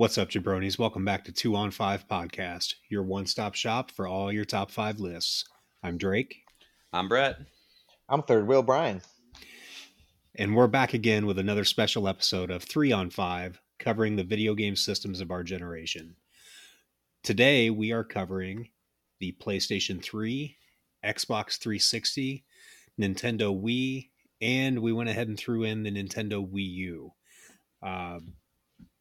What's up, jabronis? Welcome back to Two on Five Podcast, your one stop shop for all your top five lists. I'm Drake. I'm Brett. I'm Third Wheel Brian. And we're back again with another special episode of Three on Five, covering the video game systems of our generation. Today, we are covering the PlayStation 3, Xbox 360, Nintendo Wii, and we went ahead and threw in the Nintendo Wii U. Um,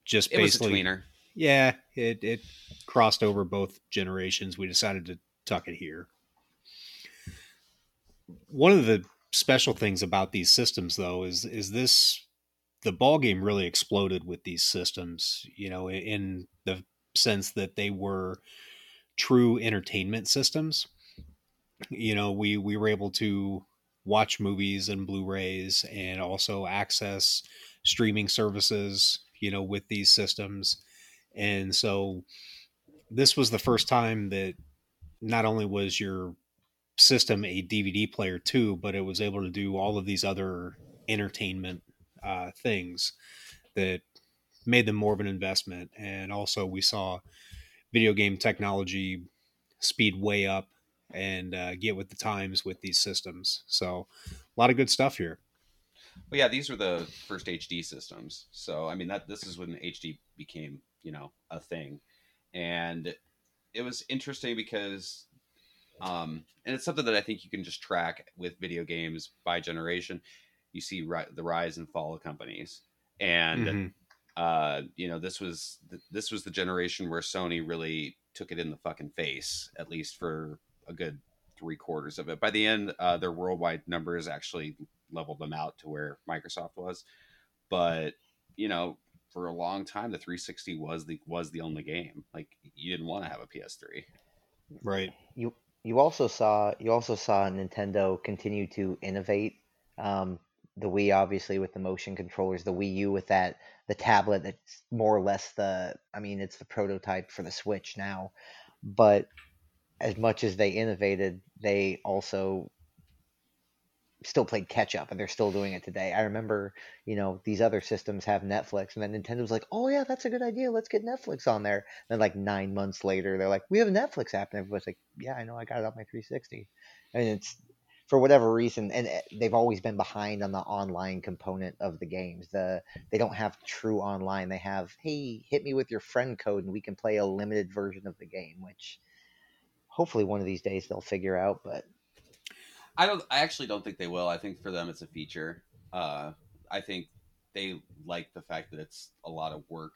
just It basically, was a tweener. yeah, it it crossed over both generations. We decided to tuck it here. One of the special things about these systems, though, is is this the ball game really exploded with these systems. You know, in the sense that they were true entertainment systems. You know, we we were able to watch movies and Blu-rays and also access streaming services, you know, with these systems. And so this was the first time that not only was your system a DVD player too, but it was able to do all of these other entertainment uh, things that made them more of an investment. And also, we saw video game technology speed way up and uh, get with the times with these systems. So, a lot of good stuff here. Well, yeah, these were the first HD systems. So, I mean, that this is when HD became, you know, a thing, and it was interesting because, um, and it's something that I think you can just track with video games by generation. You see ri- the rise and fall of companies, and Mhm. uh, you know, this was th- this was the generation where Sony really took it in the fucking face, at least for a good three quarters of it. By the end, uh, their worldwide numbers actually leveled them out to where Microsoft was. But you know, for a long time, the 360 was the was the only game. Like you didn't want to have a PS3. Right. You you also saw you also saw Nintendo continue to innovate. Um, the Wii obviously with the motion controllers, the Wii U with that the tablet that's more or less the I mean it's the prototype for the Switch now. But as much as they innovated, they also still played catch up and they're still doing it today. I remember, you know, these other systems have Netflix and then Nintendo's like, "Oh yeah, that's a good idea. Let's get Netflix on there." then like 9 months later, they're like, "We have a Netflix app." And everybody's like, "Yeah, I know. I got it on my 360." And it's for whatever reason and eh, they've always been behind on the online component of the games. The they don't have true online. They have, "Hey, hit me with your friend code and we can play a limited version of the game," which hopefully one of these days they'll figure out, but I don't. I actually don't think they will. I think for them it's a feature. Uh, I think they like the fact that it's a lot of work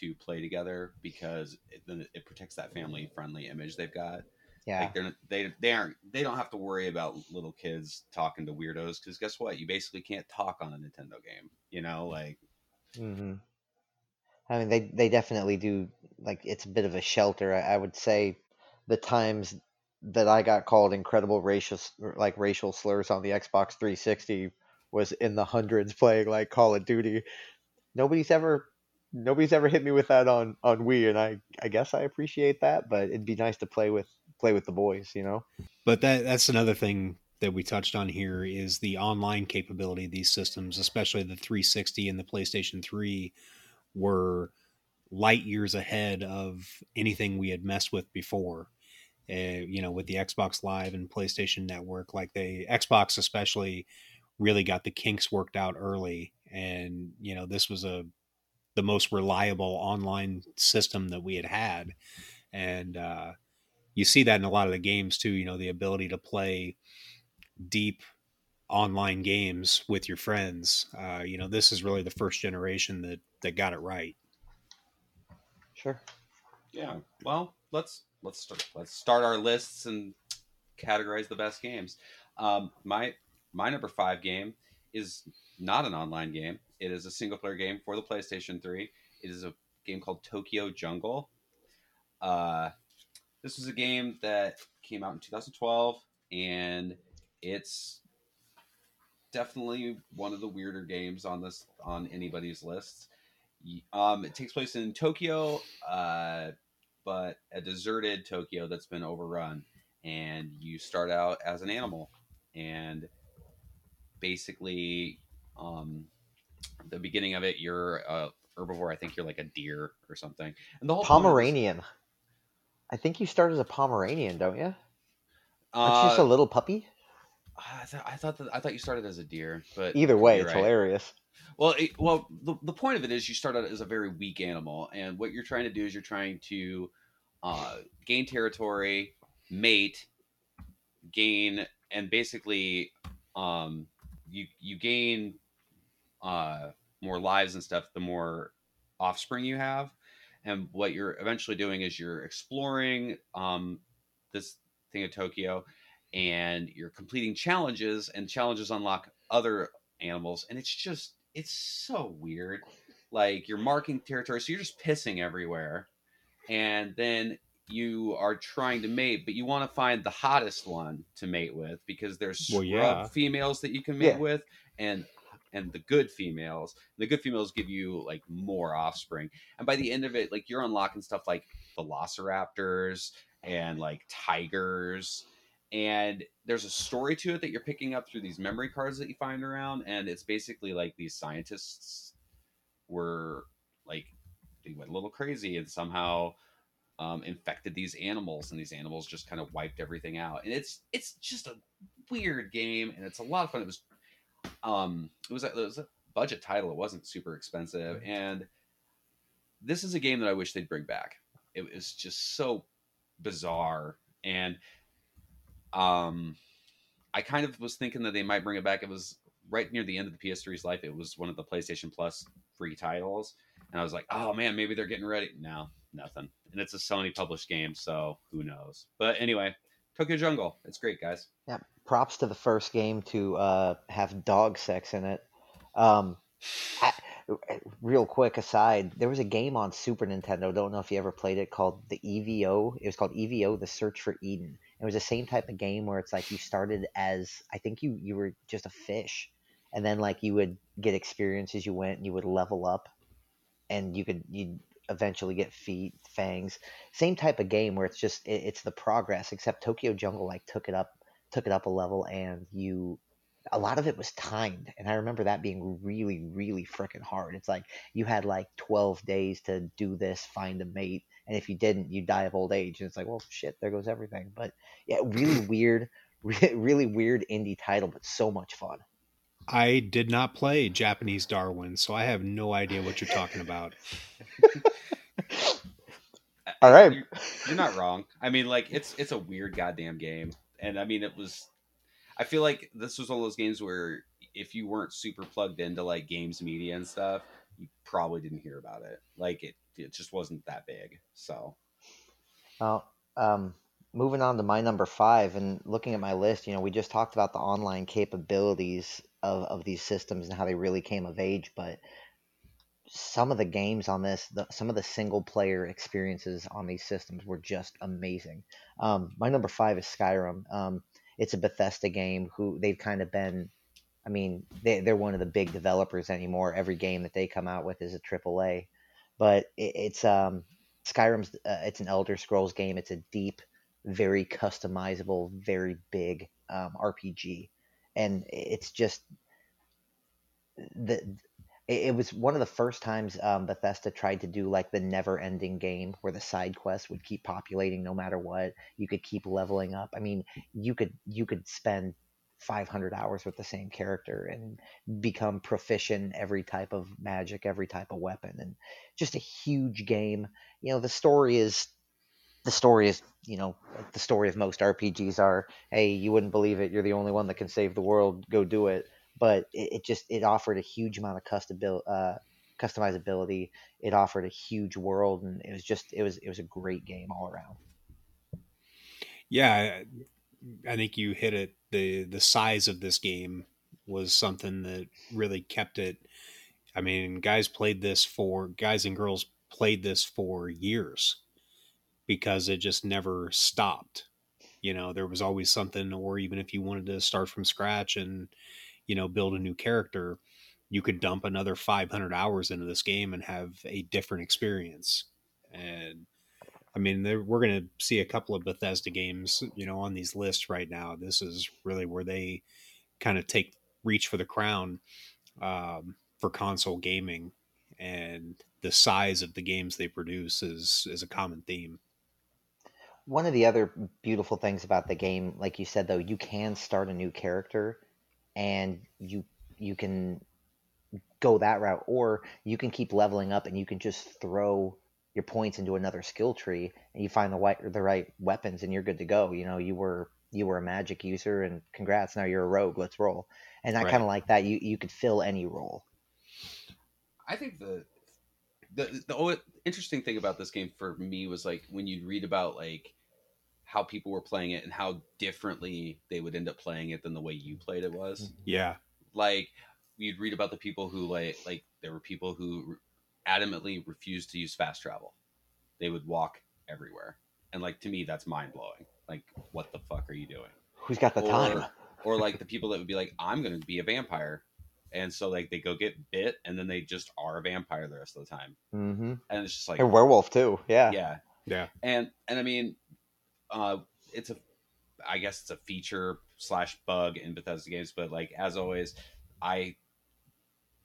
to play together because it, then it protects that family friendly image they've got. yeah. Like they're they they aren't they don't have to worry about little kids talking to weirdos because guess what? You basically can't talk on a Nintendo game. You know, like hmm I mean, they they definitely do. Like, it's a bit of a shelter. I, I would say the times that I got called incredible racial like racial slurs on the Xbox 360 was in the hundreds playing like Call of Duty. Nobody's ever nobody's ever hit me with that on on Wii, and I I guess I appreciate that. But it'd be nice to play with play with the boys, you know. But that that's another thing that we touched on here is the online capability of these systems, especially the 360 and the PlayStation 3 were light years ahead of anything we had messed with before. Uh, you know, with the Xbox Live and PlayStation Network, like the Xbox especially really got the kinks worked out early, and you know this was a the most reliable online system that we had had, and uh, you see that in a lot of the games too. You know, the ability to play deep online games with your friends. Uh, you know, this is really the first generation that that got it right. Sure. yeah. Well, let's let's start, let's start our lists and categorize the best games. Um, my my number five game is not an online game. It is a single player game for the PlayStation 3. It is a game called Tokyo Jungle. Uh, this was a game that came out in 2012, and it's definitely one of the weirder games on this on anybody's list. Um, it takes place in Tokyo, uh, but a deserted Tokyo that's been overrun, and you start out as an animal, and basically, um, the beginning of it, you're a herbivore. I think you're like a deer or something. And the whole Pomeranian. I think you start as a Pomeranian, don't you? Aren't you just a Uh, little puppy? I, th- I thought that I thought you started as a deer, but Either way, it's right. hilarious. Well, it, well, the, the point of it is you start out as a very weak animal, and what you're trying to do is you're trying to uh, gain territory, mate, gain, and basically, um, you you gain uh, more lives and stuff the more offspring you have, and what you're eventually doing is you're exploring um, this thing of Tokyo, and you're completing challenges, and challenges unlock other animals, and it's just it's so weird. Like you're marking territory, so you're just pissing everywhere, and then you are trying to mate, but you want to find the hottest one to mate with because there's Well, scrub yeah. females that you can mate Yeah. with, and and the good females. The good females give you like more offspring, and by the end of it, like you're unlocking stuff like velociraptors and like tigers and there's a story to it that you're picking up through these memory cards that you find around and it's basically like these scientists were like they went a little crazy and somehow um, infected these animals and these animals just kind of wiped everything out and it's it's just a weird game and it's a lot of fun. It was um it was a, it was a budget title. It wasn't super expensive and this is a game that i wish they'd bring back. It was just so bizarre and um i kind of was thinking that they might bring it back. It was right near the end of the ps3's life. It was one of the playstation plus free titles. And i was like oh man maybe they're getting ready. No nothing. And it's a sony published game so who knows? But anyway tokyo jungle. It's great guys. Yeah, Props to the first game to uh, have dog sex in it. Um, I, real quick aside, there was a game on Super Nintendo. Don't know if you ever played it called the EVO. It was called EVO: The Search for Eden. It was the same type of game where it's like you started as I think you you were just a fish, and then like you would get experience as you went, and you would level up, and you could you eventually get feet, fangs. Same type of game where it's just it, it's the progress. Except Tokyo Jungle like took it up took it up a level, and you a lot of it was timed and i remember that being really really freaking hard it's like you had like 12 days to do this find a mate and if you didn't you die of old age. And it's like well shit there goes everything. But yeah really weird really weird indie title but so much fun. I did not play Japanese Darwin, so I have no idea what you're talking about. All right. you're, you're not wrong. I mean like it's it's a weird goddamn game. And i mean it was i feel like this was one of those games where if you weren't super plugged into like games media and stuff you probably didn't hear about it. Like it it just wasn't that big so Well, um, moving on to my number five and looking at my list, you know, we just talked about the online capabilities of, of these systems and how they really came of age, but some of the games on this, the, some of the single player experiences on these systems were just amazing. Um, my number five is Skyrim. Um, it's a Bethesda game who they've kind of been, I mean, they, they're one of the big developers anymore. Every game that they come out with is a AAA, but it, it's um, Skyrim's uh, it's an Elder Scrolls game. It's a deep, very customizable, very big um, RPG, and it's just the. It was one of the first times um, Bethesda tried to do like the never-ending game, where the side quests would keep populating no matter what. You could keep leveling up. I mean, you could you could spend 500 hours with the same character and become proficient every type of magic, every type of weapon, and just a huge game. You know the story is the story is you know the story of most rpgs are hey you wouldn't believe it you're the only one that can save the world go do it. But it, it just it offered a huge amount of uh, customizability. It offered a huge world and it was just it was it was a great game all around. Yeah, I, think you hit it. the The size of this game was something that really kept it. I mean, guys played this for guys and girls played this for years because it just never stopped. You know, there was always something, or even if you wanted to start from scratch and you know build a new character, you could dump another 500 hours into this game and have a different experience. And I mean, we're going to see a couple of Bethesda games, you know, on these lists right now. This is really where they kind of take reach for the crown um, for console gaming. and the size of the games they produce is is a common theme. One of the other beautiful things about the game, like you said though, you can start a new character and you you can go that route or you can keep leveling up and you can just throw your points into another skill tree and you find the right the right weapons and you're good to go. You know, you were you were a magic user and congrats, now you're a rogue, let's roll. And I Right. kind of like that. You you could fill any role. I think the the the o- interesting thing about this game for me was like when you read about like how people were playing it and how differently they would end up playing it than the way you played it was. Yeah, Like you'd read about the people who like like there were people who adamantly refused to use fast travel. They would walk everywhere. And like to me that's mind-blowing. Like what the fuck are you doing? Who's got the Or- time? or like the people that would be like, I'm going to be a vampire, and so like they go get bit, and then they just are a vampire the rest of the time, Mm-hmm. and it's just like, A werewolf too. Yeah. yeah, yeah, and and I mean, uh, it's a, I guess it's a feature slash bug in Bethesda games, but like as always, I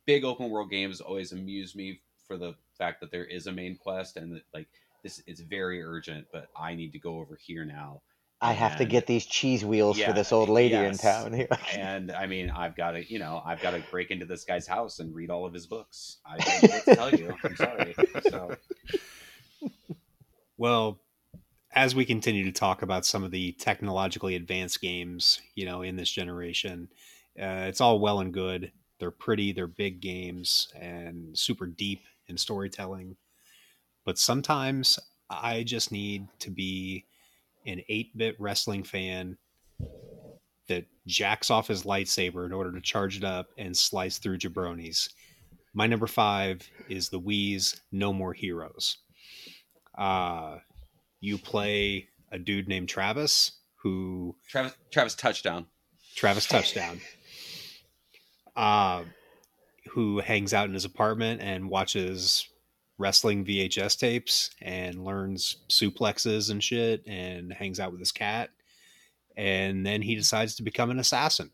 big open world games always amuse me for the fact that there is a main quest and that like this is very urgent, but I need to go over here now. I have to get these cheese wheels Yeah, for this old lady in town here. and I mean, I've got to, you know, I've got to break into this guy's house and read all of his books. I don't know what to tell you. I'm sorry. So, Well, as we continue to talk about some of the technologically advanced games, you know, in this generation, uh, it's all well and good. They're pretty, they're big games, and super deep in storytelling. But sometimes I just need to be an 8 bit wrestling fan that jacks off his lightsaber in order to charge it up and slice through jabronis. My number five is the Wii's No More Heroes. Uh, you play a dude named Travis who Travis, Travis touchdown. Travis Touchdown, uh, who hangs out in his apartment and watches wrestling VHS tapes and learns suplexes and shit and hangs out with his cat. And then he decides to become an assassin.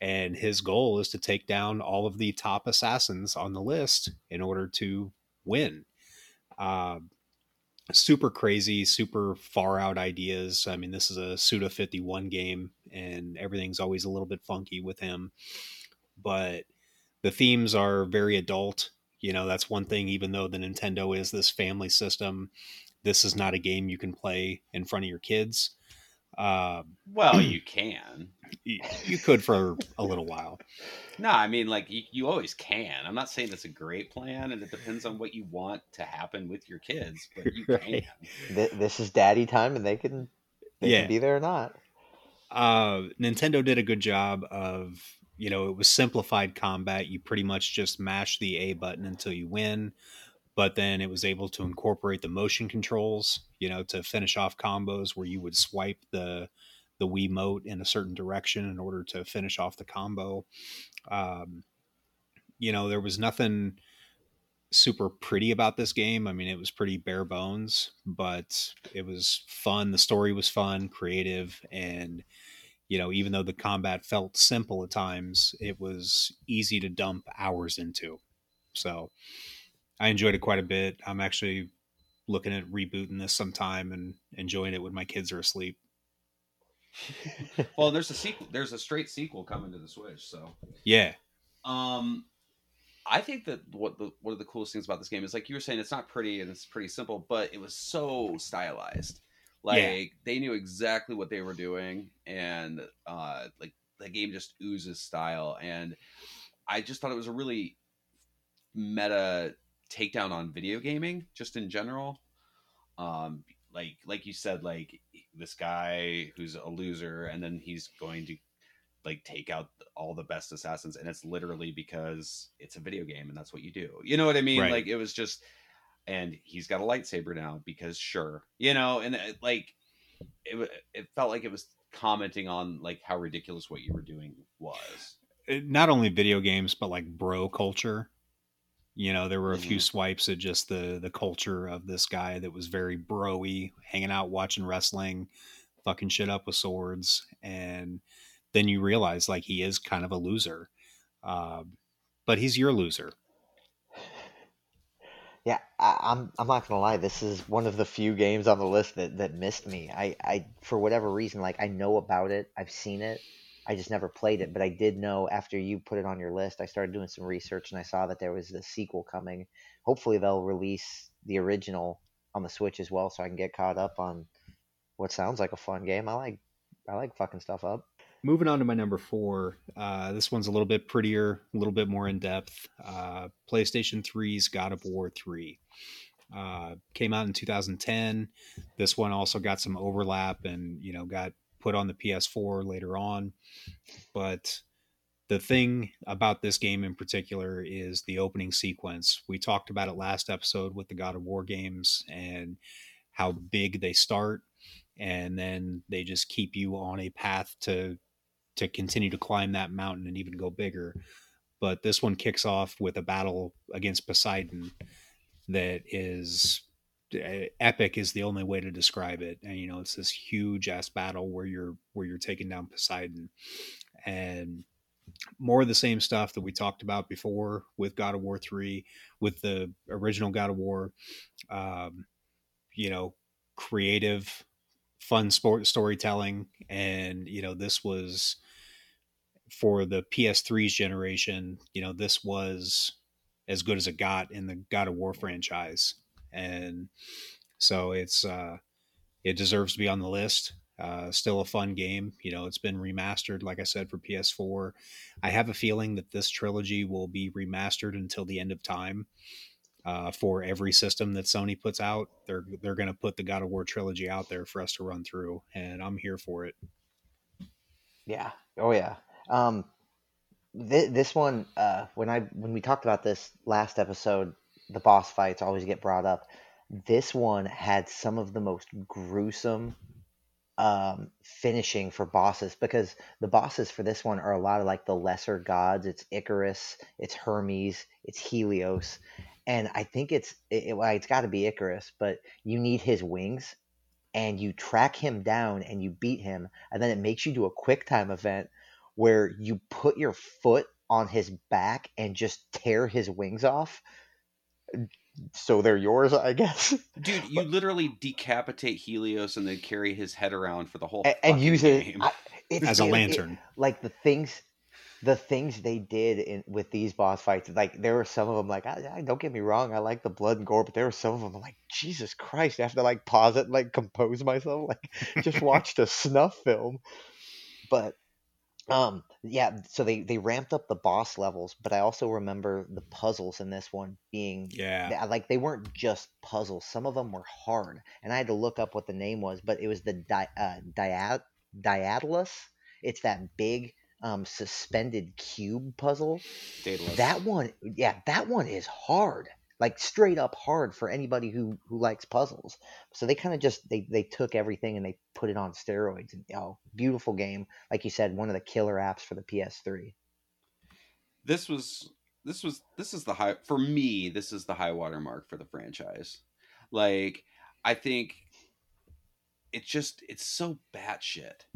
And his goal is to take down all of the top assassins on the list in order to win. Uh, super crazy, super far out ideas. I mean, this is a Suda 51 game, and everything's always a little bit funky with him. But the themes are very adult. You know, that's one thing, even though the Nintendo is this family system, this is not a game you can play in front of your kids. Uh, Well, you can. you, you could for a little while. No, I mean, like you, you always can. I'm not saying it's a great plan, and it depends on what you want to happen with your kids, but you Right. can. Th- this is daddy time, and they can they Yeah. can be there or not. uh, Nintendo did a good job of, you know, it was simplified combat. You pretty much just mash the A button until you win, but then it was able to incorporate the motion controls, you know, to finish off combos where you would swipe the the Wiimote in a certain direction in order to finish off the combo. Um, you know, there was nothing super pretty about this game. I mean, it was pretty bare bones, but it was fun. The story was fun, creative, and you know, even though the combat felt simple at times, it was easy to dump hours into. So I enjoyed it quite a bit. I'm actually looking at rebooting this sometime and enjoying it when my kids are asleep. Well, there's a sequel. There's a straight sequel coming to the Switch, so Yeah. Um, I think that what the one of the coolest things about this game is like you were saying, it's not pretty and it's pretty simple, but it was so stylized. Like Yeah. they knew exactly what they were doing, and uh, like the game just oozes style. And I just thought it was a really meta takedown on video gaming, just in general. Um, like like you said, like this guy who's a loser, and then he's going to like take out all the best assassins and it's literally because it's a video game and that's what you do you know what i mean Right. like it was just and he's got a lightsaber now because sure you know and it, like it, it felt like it was commenting on like how ridiculous what you were doing was not only video games, but like bro culture. You know, there were a few Mhm. swipes at just the the culture of this guy that was very broy, hanging out, watching wrestling, fucking shit up with swords, and then you realize like he is kind of a loser, um, but he's your loser. Yeah, I, I'm I'm not gonna lie. This is one of the few games on the list that that missed me. I I for whatever reason, like I know about it, I've seen it, I just never played it. But I did know after you put it on your list, I started doing some research and I saw that there was the sequel coming. Hopefully, they'll release the original on the Switch as well, so I can get caught up on what sounds like a fun game. I like I like fucking stuff up. Moving on to my number four. Uh, this one's a little bit prettier, a little bit more in depth. Uh, PlayStation 3's God of War 3. Uh, came out in 2010. This one also got some overlap and, you know, got put on the PS4 later on. But the thing about this game in particular is the opening sequence. We talked about it last episode with the God of War games and how big they start and then they just keep you on a path to to continue to climb that mountain and even go bigger. But this one kicks off with a battle against Poseidon that is eh, epic is the only way to describe it. And you know it's this huge ass battle where you're where you're taking down poseidon. And more of the same stuff that we talked about before with god of war 3 with the original god of war um, you know creative fun sport storytelling. And you know this was for the PS3's generation, you know, this was as good as it got in the God of War franchise. And so it's uh it deserves to be on the list. Uh, still a fun game. You know, it's been remastered, like I said, for PS4. I have a feeling that this trilogy will be remastered until the end of time. Uh, for every system that Sony puts out, they're they're going to put the God of War trilogy out there for us to run through, and I'm here for it. Yeah. Oh yeah. Um, th- this one, uh, when I when we talked about this last episode, the boss fights always get brought up. This one had some of the most gruesome um, finishing for bosses because the bosses for this one are a lot of like the lesser gods. It's Icarus, it's Hermes, it's Helios, and I think it's it, well, it's got to be Icarus, but you need his wings, and you track him down and you beat him, and then it makes you do a quick time event where you put your foot on his back and just tear his wings off. So they're yours, I guess. Dude, you but, literally decapitate Helios and then carry his head around for the whole and, and use game. it I, as a lantern. It, like the things the things they did in with these boss fights, like there were some of them, like I, I, don't get me wrong, I like the blood and gore, but there were some of them like Jesus Christ, I have to like pause it, and, like compose myself, like just watched a snuff film. But um, yeah, so they they ramped up the boss levels, but I also remember the puzzles in this one being yeah, like they weren't just puzzles. Some of them were hard, and I had to look up what the name was, but it was the di- uh, Diad Daedalus. It's that big um, suspended cube puzzle. Daedalus. That one, yeah, that one is hard like straight up hard for anybody who who likes puzzles. So they kind of just they they took everything and they put it on steroids. And oh, beautiful game, like you said, one of the killer apps for the PS3. This was this was this is the high for me. This is the high watermark for the franchise. Like I think it's just it's so batshit.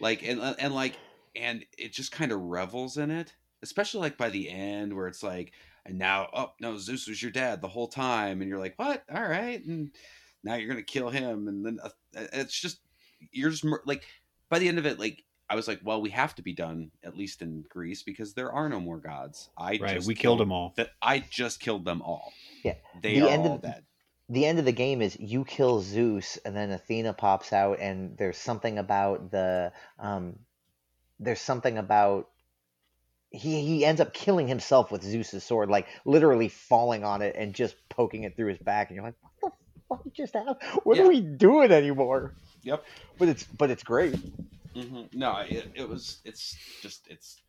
Like and uh, and like and it just kind of revels in it, especially like by the end where it's like and now oh no zeus was your dad the whole time and you're like what? All right and now you're gonna kill him and then uh, it's just you're just like by the end of it like i was like well we have to be done at least in greece because there are no more gods. I right we killed, killed them all. that i just killed them all. Yeah they the are all of, dead. the end of the game is you kill zeus and then athena pops out and there's something about the um there's something about he he ends up killing himself with Zeus's sword, like literally falling on it and just poking it through his back, and you're like, what the fuck just happened? What yeah. are we doing anymore? Yep. But it's but it's great. Mm-hmm. No, it, it was it's just it's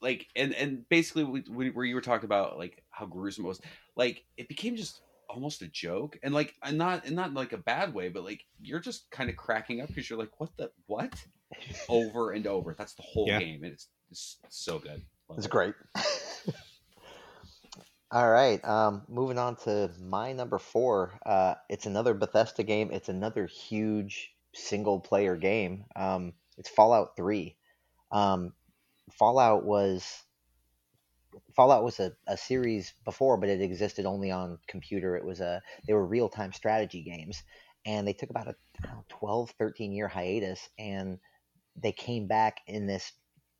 like and and basically where you were talking about like how gruesome it was, like it became just almost a joke and like and not and not like a bad way, but like you're just kind of cracking up because you're like, what the what? over and over. That's the whole yeah. game, and it's it's so good. Love it's it. great. All right, um, moving on to my number four. Uh, it's another Bethesda game. It's another huge single player game. Um, it's Fallout Three. Um, Fallout was Fallout was a, a series before, but it existed only on computer. It was a they were real time strategy games, and they took about a know, 12, 13 year hiatus, and they came back in this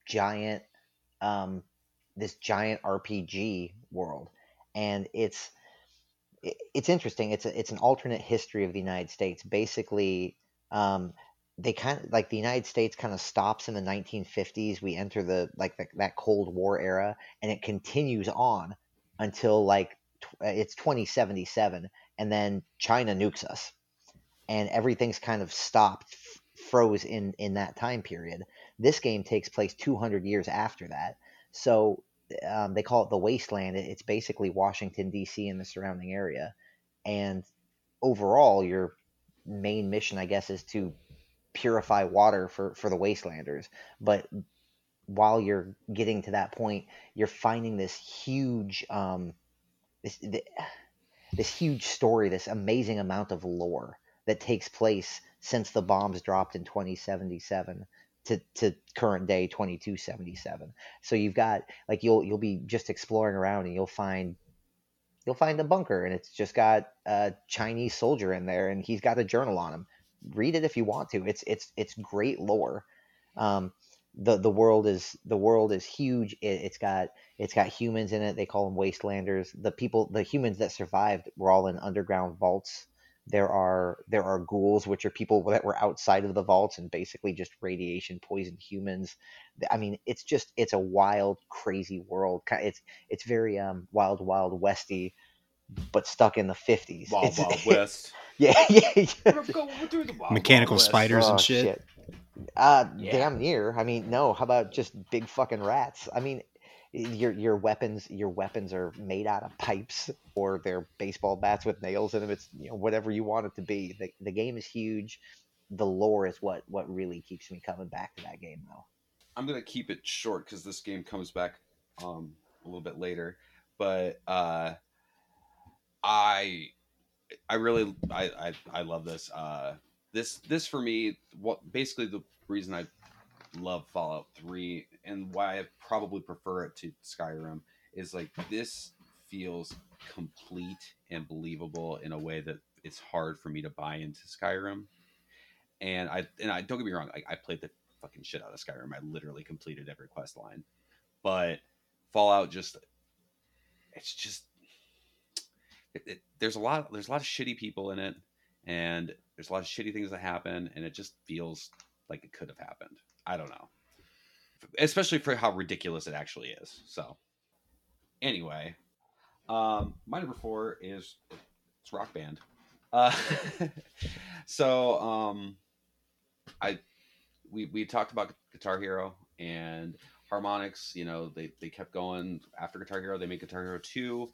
giant um, this giant RPG world, and it's it's interesting. It's a, it's an alternate history of the United States. Basically, um, they kind of like the United States kind of stops in the 1950s. We enter the like the, that Cold War era, and it continues on until like tw- it's 2077, and then China nukes us, and everything's kind of stopped, f- froze in in that time period. This game takes place 200 years after that, so um, they call it the wasteland. It's basically Washington D.C. and the surrounding area, and overall, your main mission, I guess, is to purify water for for the wastelanders. But while you're getting to that point, you're finding this huge um, this this huge story, this amazing amount of lore that takes place since the bombs dropped in 2077 to, to current day 2277 so you've got like you'll you'll be just exploring around and you'll find you'll find a bunker and it's just got a chinese soldier in there and he's got a journal on him. Read it if you want to. It's it's it's great lore. Um, the the world is the world is huge. It, it's got it's got humans in it. They call them wastelanders. The people the humans that survived were all in underground vaults there are there are ghouls, which are people that were outside of the vaults and basically just radiation poisoned humans. I mean, it's just it's a wild, crazy world. It's it's very um wild, wild westy, but stuck in the fifties. Wild, it's, wild west. Yeah, yeah. yeah. Wild, Mechanical wild west. spiders Oh, and shit. Uh, Yeah. damn near. I mean, no. How about just big fucking rats? I mean, your your weapons your weapons are made out of pipes or they're baseball bats with nails in them. It's you know whatever you want it to be. The the game is huge. The lore is what what really keeps me coming back to that game though. I'm gonna keep it short because this game comes back um, a little bit later. But uh, I I really I, I I love this. Uh, this this for me what basically the reason I love Fallout Three and why I probably prefer it to Skyrim is like this feels complete and believable in a way that it's hard for me to buy into Skyrim. And I and I don't get me wrong, I, I played the fucking shit out of Skyrim. I literally completed every quest line. But Fallout just it's just it, it, there's a lot there's a lot of shitty people in it and there's a lot of shitty things that happen and it just feels like it could have happened. I don't know. Especially for how ridiculous it actually is. So anyway, um my number 4 is it's rock band. Uh so um I we we talked about Guitar Hero and Harmonix. you know, they, they kept going after Guitar Hero. They made Guitar Hero 2.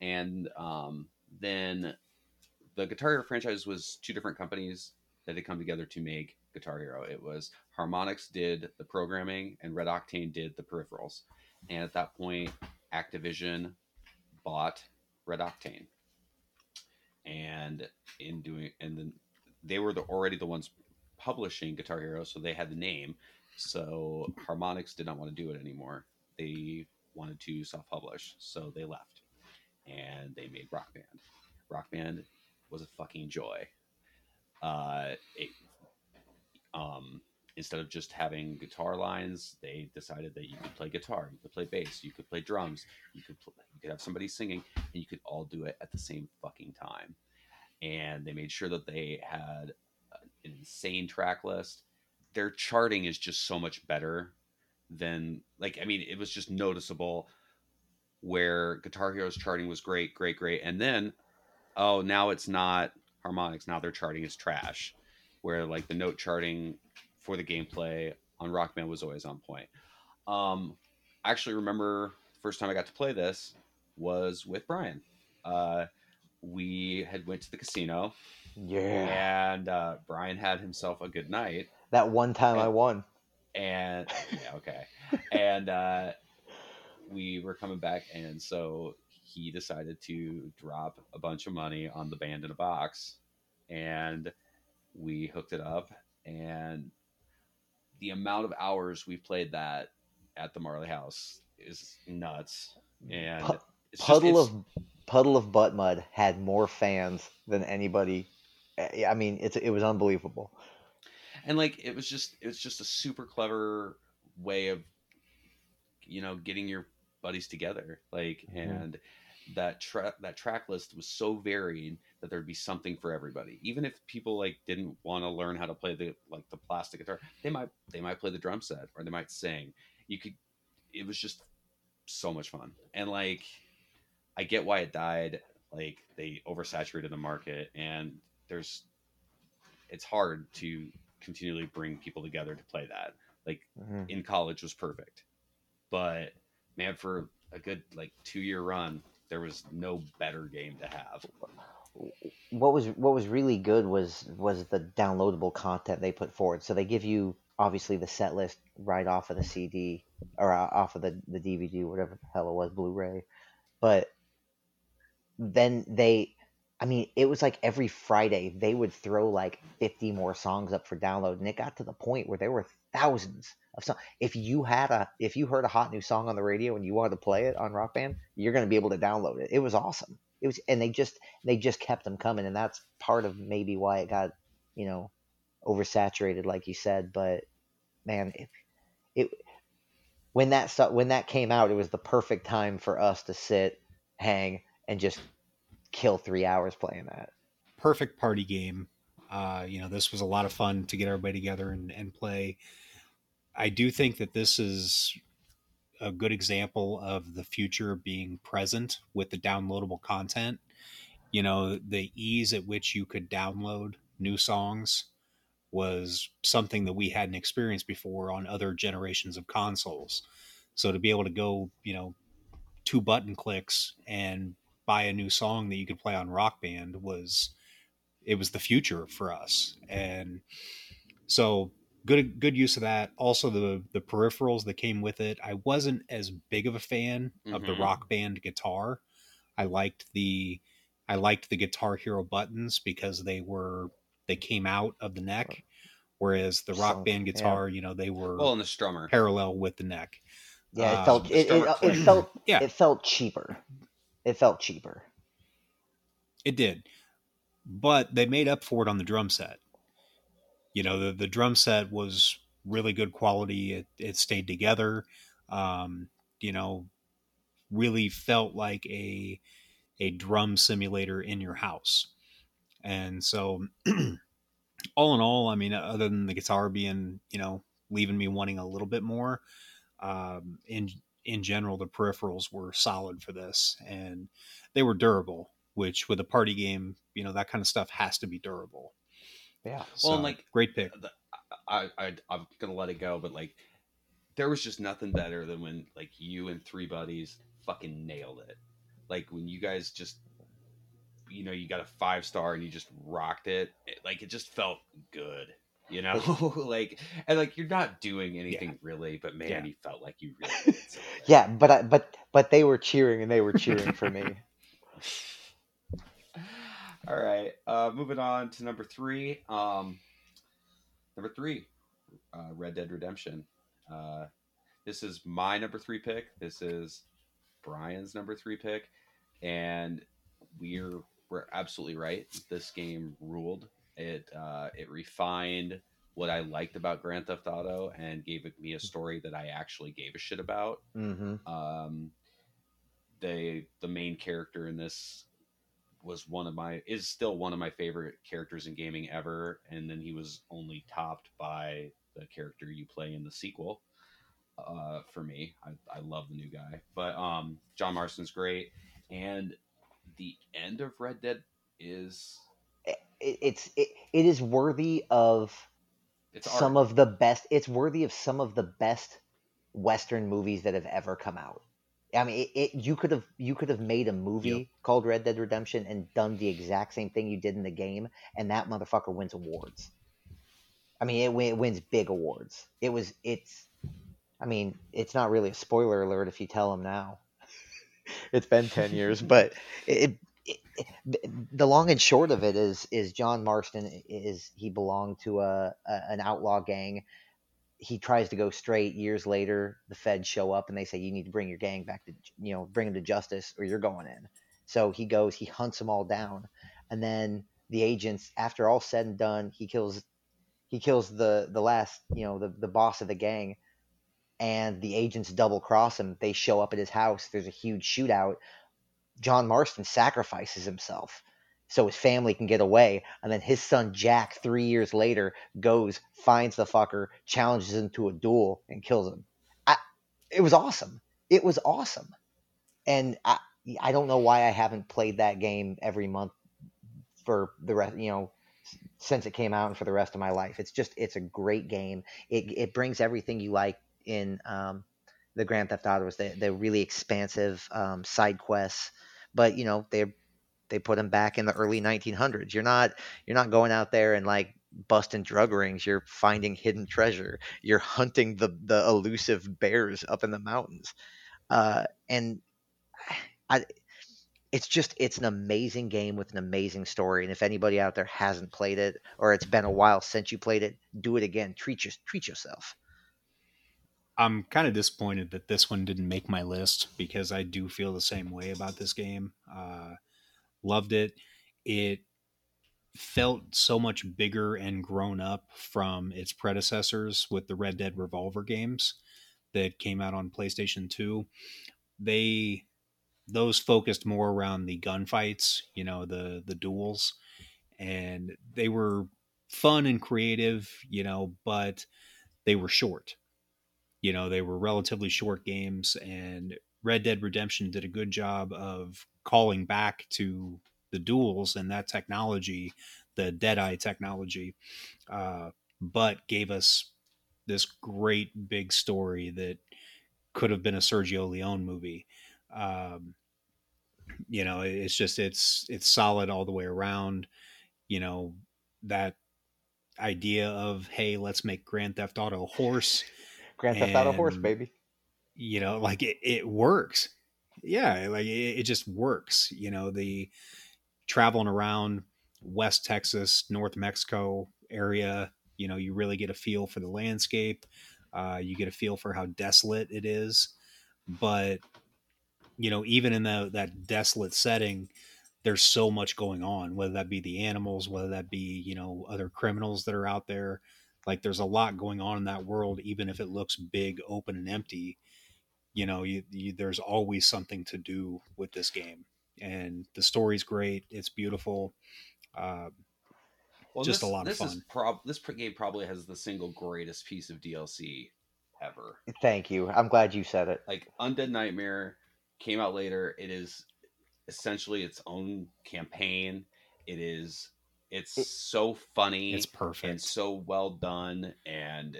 And um, then the Guitar Hero franchise was two different companies that had come together to make Guitar Hero. It was Harmonix did the programming and Red Octane did the peripherals. And at that point, Activision bought Red Octane. And in doing, and then they were the, already the ones publishing Guitar Hero, so they had the name. So Harmonix did not want to do it anymore. They wanted to self-publish, so they left, and they made Rock Band. Rock Band was a fucking joy. Uh, it, um, instead of just having guitar lines, they decided that you could play guitar, you could play bass, you could play drums, you could pl- you could have somebody singing, and you could all do it at the same fucking time. And they made sure that they had an insane track list. Their charting is just so much better than like I mean it was just noticeable where Guitar Hero's charting was great, great, great, and then oh now it's not Harmonix. Now their charting is trash. Where like the note charting for the gameplay on Rock Band was always on point. Um, I actually remember the first time I got to play this was with Brian. Uh, we had went to the casino Yeah. and uh, Brian had himself a good night. That one time I won. And yeah, okay. and uh, we were coming back, and so he decided to drop a bunch of money on the band in a box, and we hooked it up. And the amount of hours we played that at the Marley House is nuts, and just- puddle it's- of puddle of butt mud had more fans than anybody. eh, I mean, it's it was unbelievable. and like it was just it was just a super clever way of you know getting your buddies together like Mhm. and that track that track list was so varied that there'd be something for everybody. Even if people like didn't want to learn how to play the like the plastic guitar they might they might play the drum set or they might sing. You could it was just so much fun. And like i get why it died. Like they oversaturated the market and there's it's hard to continually bring people together to play that. Like Mhm. in college was perfect. But man for a good like two year run there was no better game to have What was what was really good was was the downloadable content they put forward. So they give you obviously the set list right off of the CD or uh, off of the the DVD, whatever the hell it was, Blu-ray. But then they I mean, it was like every Friday they would throw like 50 more songs up for download and it got to the point where there were thousands of songs. If you had a if you heard a hot new song on the radio and you wanted to play it on Rock Band, you're going to be able to download it. It was awesome. It was and they just they just kept them coming and that's part of maybe why it got, you know, oversaturated like you said, but man, it, it when that stu- when that came out, it was the perfect time for us to sit, hang and just kill 3 hours playing that. perfect party game. Uh, you know, this was a lot of fun to get everybody together and, and play. I do think that this is a good example of the future being present with the downloadable content. You know, the ease at which you could download new songs was something that we hadn't experienced before on other generations of consoles. So to be able to go, you know, two button clicks and buy a new song that you could play on Rock Band was it was the future for us. And so good good use of that. Also the the peripherals that came with it. I wasn't as big of a fan of the Mhm. Rock Band guitar. I liked the I liked the Guitar Hero buttons because they were they came out of the neck, whereas the Rock Sunk, Band yeah. guitar, you know, they were well and the strummer parallel with the neck. Yeah, it Um, felt it, it, it felt Yeah. it felt cheaper. It felt cheaper. It did. But they made up for it on the drum set. You know, the, the drum set was really good quality. It, it stayed together. Um, you know, really felt like a a drum simulator in your house. And so all in all, I mean, other than the guitar being, you know, leaving me wanting a little bit more, um, in in general, the peripherals were solid for this, and they were durable. Which with a party game, you know, that kind of stuff has to be durable. Yeah. Well, So, and, like, great pick. the- I, I I'm gonna let it go, but like there was just nothing better than when like you and three buddies fucking nailed it. Like when you guys just you know you got a five star and you just rocked it. it like it just felt good, you know. like and like you're not doing anything really, but man, Yeah. you felt like you really did. Yeah, but I, but but they were cheering and they were cheering for me. All right, uh, moving on to number three. Um, number three, uh, Red Dead Redemption. Uh, this is my number three pick. This is Brian's number three pick, and we're we're absolutely right. This game ruled. It uh, it refined what I liked about Grand Theft Auto and gave it me a story that I actually gave a shit about hmm um, they the main character in this was one of my is still one of my favorite characters in gaming ever and then he was only topped by the character you play in the sequel uh, for me I, I love the new guy but um, john marston's great and the end of red dead is It, it's it, it is worthy of it's some of the best. It's worthy of some of the best Western movies that have ever come out. I mean, it, it you could have you could have made a movie Yep. called Red Dead Redemption and done the exact same thing you did in the game, and that motherfucker wins awards. I mean, it, it wins big awards. It was it's. I mean, it's not really a spoiler alert if you tell them now. it's been ten years, but it, it, it, the long and short of it is is John Marston is he belonged to a, a an outlaw gang he tries to go straight. Years later, the feds show up and they say, "You need to bring your gang back to, you know, bring them to justice, or you're going in." So he goes, he hunts them all down, and then the agents, after all said and done, he kills, he kills the the last, you know, the the boss of the gang, and the agents double cross him. They show up at his house. There's a huge shootout. John Marston sacrifices himself so his family can get away. And then his son Jack, three years later, goes, finds the fucker, challenges him to a duel, and kills him. I, it was awesome. It was awesome. And I, I don't know why I haven't played that game every month for the rest, you know, since it came out and for the rest of my life. It's just, it's a great game. It, it brings everything you like in um, the Grand Theft Autos, the, the really expansive um, side quests. But, you know, they're they put them back in the early 1900s. You're not you're not going out there and like busting drug rings. You're finding hidden treasure. You're hunting the the elusive bears up in the mountains. Uh, and I, it's just it's an amazing game with an amazing story. And if anybody out there hasn't played it or it's been a while since you played it, do it again. Treat your, treat yourself. I'm kind of disappointed that this one didn't make my list because I do feel the same way about this game. Uh, loved it. It felt so much bigger and grown up from its predecessors with the Red Dead Revolver games that came out on PlayStation 2. They those focused more around the gunfights, you know, the the duels and they were fun and creative, you know, but they were short. You know, they were relatively short games and Red Dead Redemption did a good job of calling back to the duels and that technology, the Deadeye technology, uh, but gave us this great big story that could have been a Sergio Leone movie. Um, you know, it's just it's it's solid all the way around. You know that idea of hey, let's make Grand Theft Auto horse. Grand Theft Auto horse, baby you know like it, it works yeah like it, it just works you know the traveling around west texas north mexico area you know you really get a feel for the landscape uh, you get a feel for how desolate it is but you know even in the, that desolate setting there's so much going on whether that be the animals whether that be you know other criminals that are out there like there's a lot going on in that world even if it looks big open and empty you know, you, you, there's always something to do with this game, and the story's great. It's beautiful. Uh, well, just this, a lot of fun. Prob- this game probably has the single greatest piece of DLC ever. Thank you. I'm glad you said it. Like Undead Nightmare came out later. It is essentially its own campaign. It is. It's it, so funny. It's perfect and so well done, and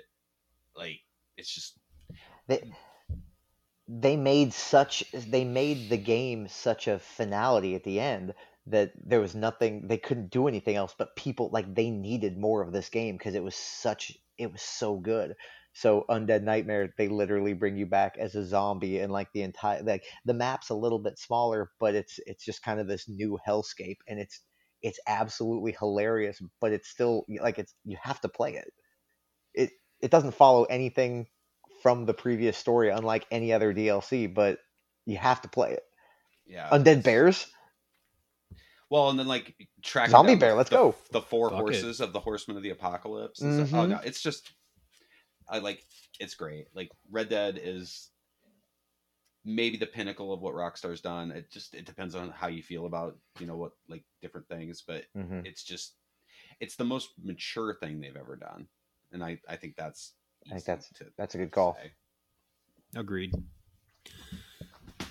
like it's just. They, they made such they made the game such a finality at the end that there was nothing they couldn't do anything else but people like they needed more of this game because it was such it was so good. So undead nightmare they literally bring you back as a zombie and like the entire like the map's a little bit smaller but it's it's just kind of this new hellscape and it's it's absolutely hilarious but it's still like it's you have to play it. It it doesn't follow anything from the previous story, unlike any other DLC. But you have to play it. Yeah. Undead Bears. Well, and then like track Zombie Bear. Let's the, go. The four Fuck horses it. of the Horsemen of the Apocalypse. Mm-hmm. Oh no, it's just I like it's great. Like Red Dead is maybe the pinnacle of what Rockstar's done. It just it depends on how you feel about you know what like different things, but mm-hmm. it's just it's the most mature thing they've ever done, and I I think that's I think that's that's a good call. Say. Agreed.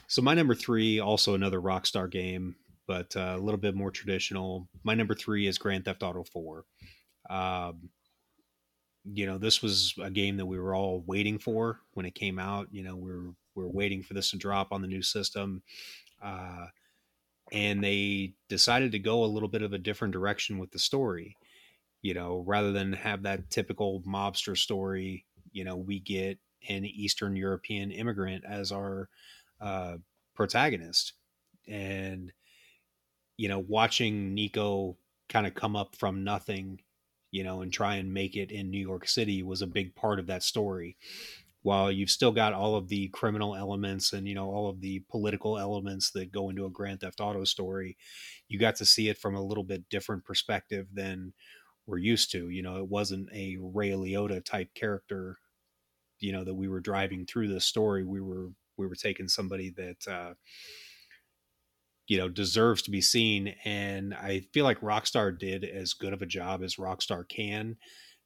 So my number three, also another Rockstar game, but uh, a little bit more traditional. My number three is Grand Theft Auto Four. Um, you know, this was a game that we were all waiting for when it came out. You know, we are we are waiting for this to drop on the new system. Uh, and they decided to go a little bit of a different direction with the story you know, rather than have that typical mobster story, you know, we get an Eastern European immigrant as our uh, protagonist. And, you know, watching Niko kind of come up from nothing you know, and try and make it in New York City was a big part of that story. While you've still got all of the criminal elements and you know all of the political elements that go into a Grand Theft Auto story, you got to see it from a little bit different perspective than we're used to. You know, it wasn't a Ray Liotta type character, you know, that we were driving through the story. We were we were taking somebody that uh, you know deserves to be seen and i feel like rockstar did as good of a job as rockstar can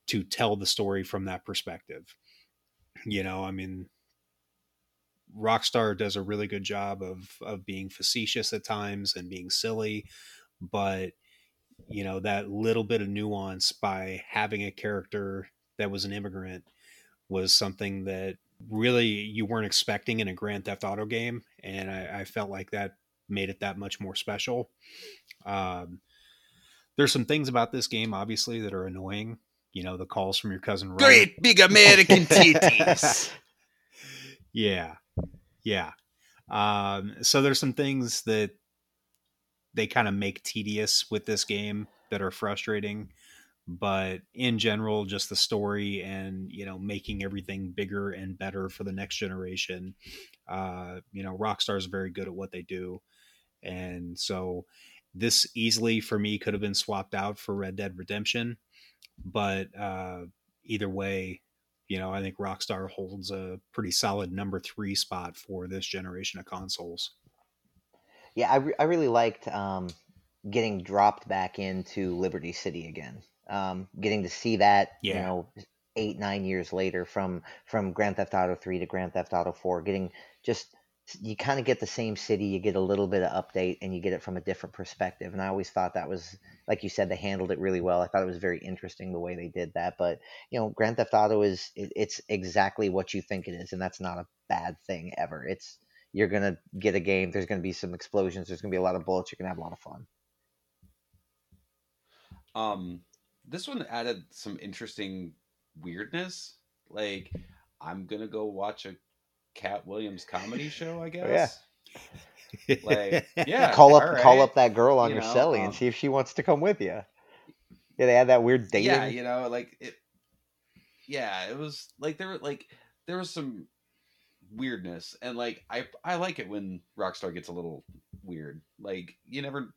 to tell the story from that perspective you know i mean rockstar does a really good job of of being facetious at times and being silly but you know that little bit of nuance by having a character that was an immigrant was something that really you weren't expecting in a grand theft auto game and I, I felt like that made it that much more special. Um, there's some things about this game, obviously, that are annoying. You know, the calls from your cousin. Ryan. Great big American titties. yeah, yeah. Um, so there's some things that they kind of make tedious with this game that are frustrating but in general just the story and you know making everything bigger and better for the next generation uh you know rockstar is very good at what they do and so this easily for me could have been swapped out for Red Dead Redemption. But uh, either way, you know, I think Rockstar holds a pretty solid number three spot for this generation of consoles. Yeah, I, re- I really liked um, getting dropped back into Liberty City again. Um, getting to see that, yeah. you know, eight nine years later from from Grand Theft Auto three to Grand Theft Auto four, getting just you kind of get the same city, you get a little bit of update, and you get it from a different perspective. And I always thought that was, like you said, they handled it really well. I thought it was very interesting the way they did that. But you know, Grand Theft Auto is it, it's exactly what you think it is, and that's not a bad thing ever. It's you're gonna get a game. There's gonna be some explosions. There's gonna be a lot of bullets. You're gonna have a lot of fun. Um, this one added some interesting weirdness. Like, I'm gonna go watch a Katt Williams comedy show, I guess. Yeah. like, yeah. Call up, right. call up that girl on you your know, celly um, and see if she wants to come with you. Yeah, they had that weird dating. Yeah, you know, like it. Yeah, it was like there were like there was some weirdness, and like I I like it when Rockstar gets a little weird. Like you never,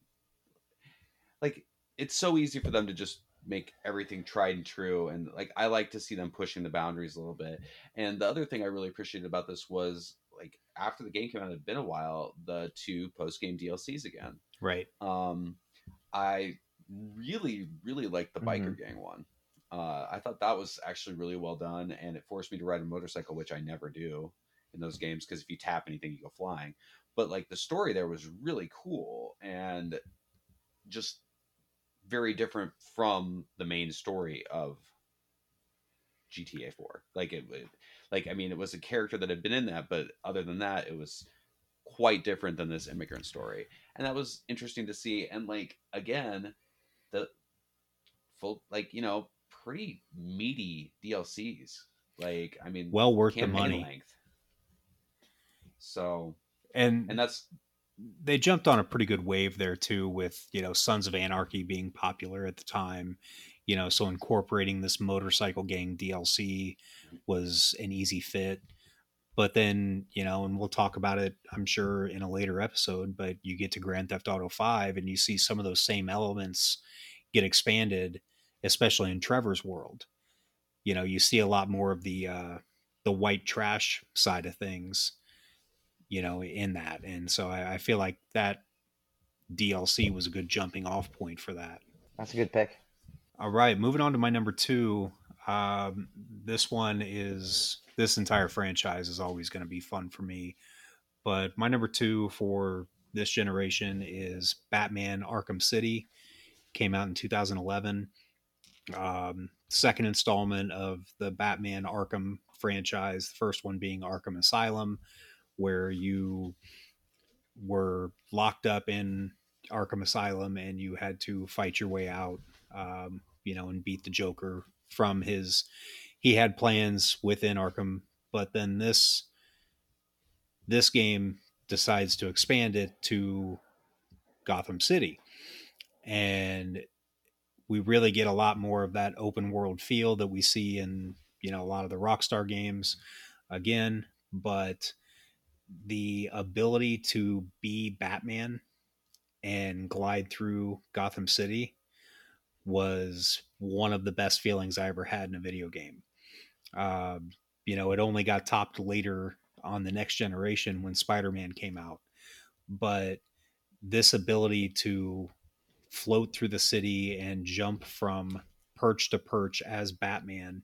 like it's so easy for them to just make everything tried and true. And like i like to see them pushing the boundaries a little bit. And the other thing i really appreciated about this was like after the game came out it had been a while the two post game dlcs again. Right. Um i really really liked the biker mm-hmm. gang one. Uh, I thought that was actually really well done, and it forced me to ride a motorcycle, which I never do in those games because if you tap anything, you go flying. But like the story there was really cool, and just very different from the main story of GTA 4. Like it, it like I mean it was a character that had been in that, but other than that it was quite different than this immigrant story. And that was interesting to see and like again the full like you know pretty meaty DLCs. Like I mean well worth the money. Length. So and and that's they jumped on a pretty good wave there too with you know sons of anarchy being popular at the time. You know so incorporating this motorcycle gang dlc was an easy fit. But then you know and we'll talk about it i'm sure in a later episode but you get to grand theft auto 5 and you see some of those same elements get expanded especially in trevor's world. You know you see a lot more of the uh the white trash side of things you know, in that. And so I, I feel like that DLC was a good jumping off point for that. That's a good pick. All right, moving on to my number two. Um, this one is this entire franchise is always going to be fun for me, but my number two for this generation is Batman: Arkham City. Came out in 2011. Um, second installment of the Batman Arkham franchise. The first one being Arkham Asylum, where you were locked up in Arkham Asylum and you had to fight your way out, um, you know, and beat the Joker from his. He had plans within Arkham, but then this this game decides to expand it to Gotham City, and we really get a lot more of that open world feel that we see in you know a lot of the Rockstar games again, but the ability to be Batman and glide through Gotham City was one of the best feelings I ever had in a video game. Um, you know, it only got topped later on the next generation when Spider Man came out. But this ability to float through the city and jump from perch to perch as Batman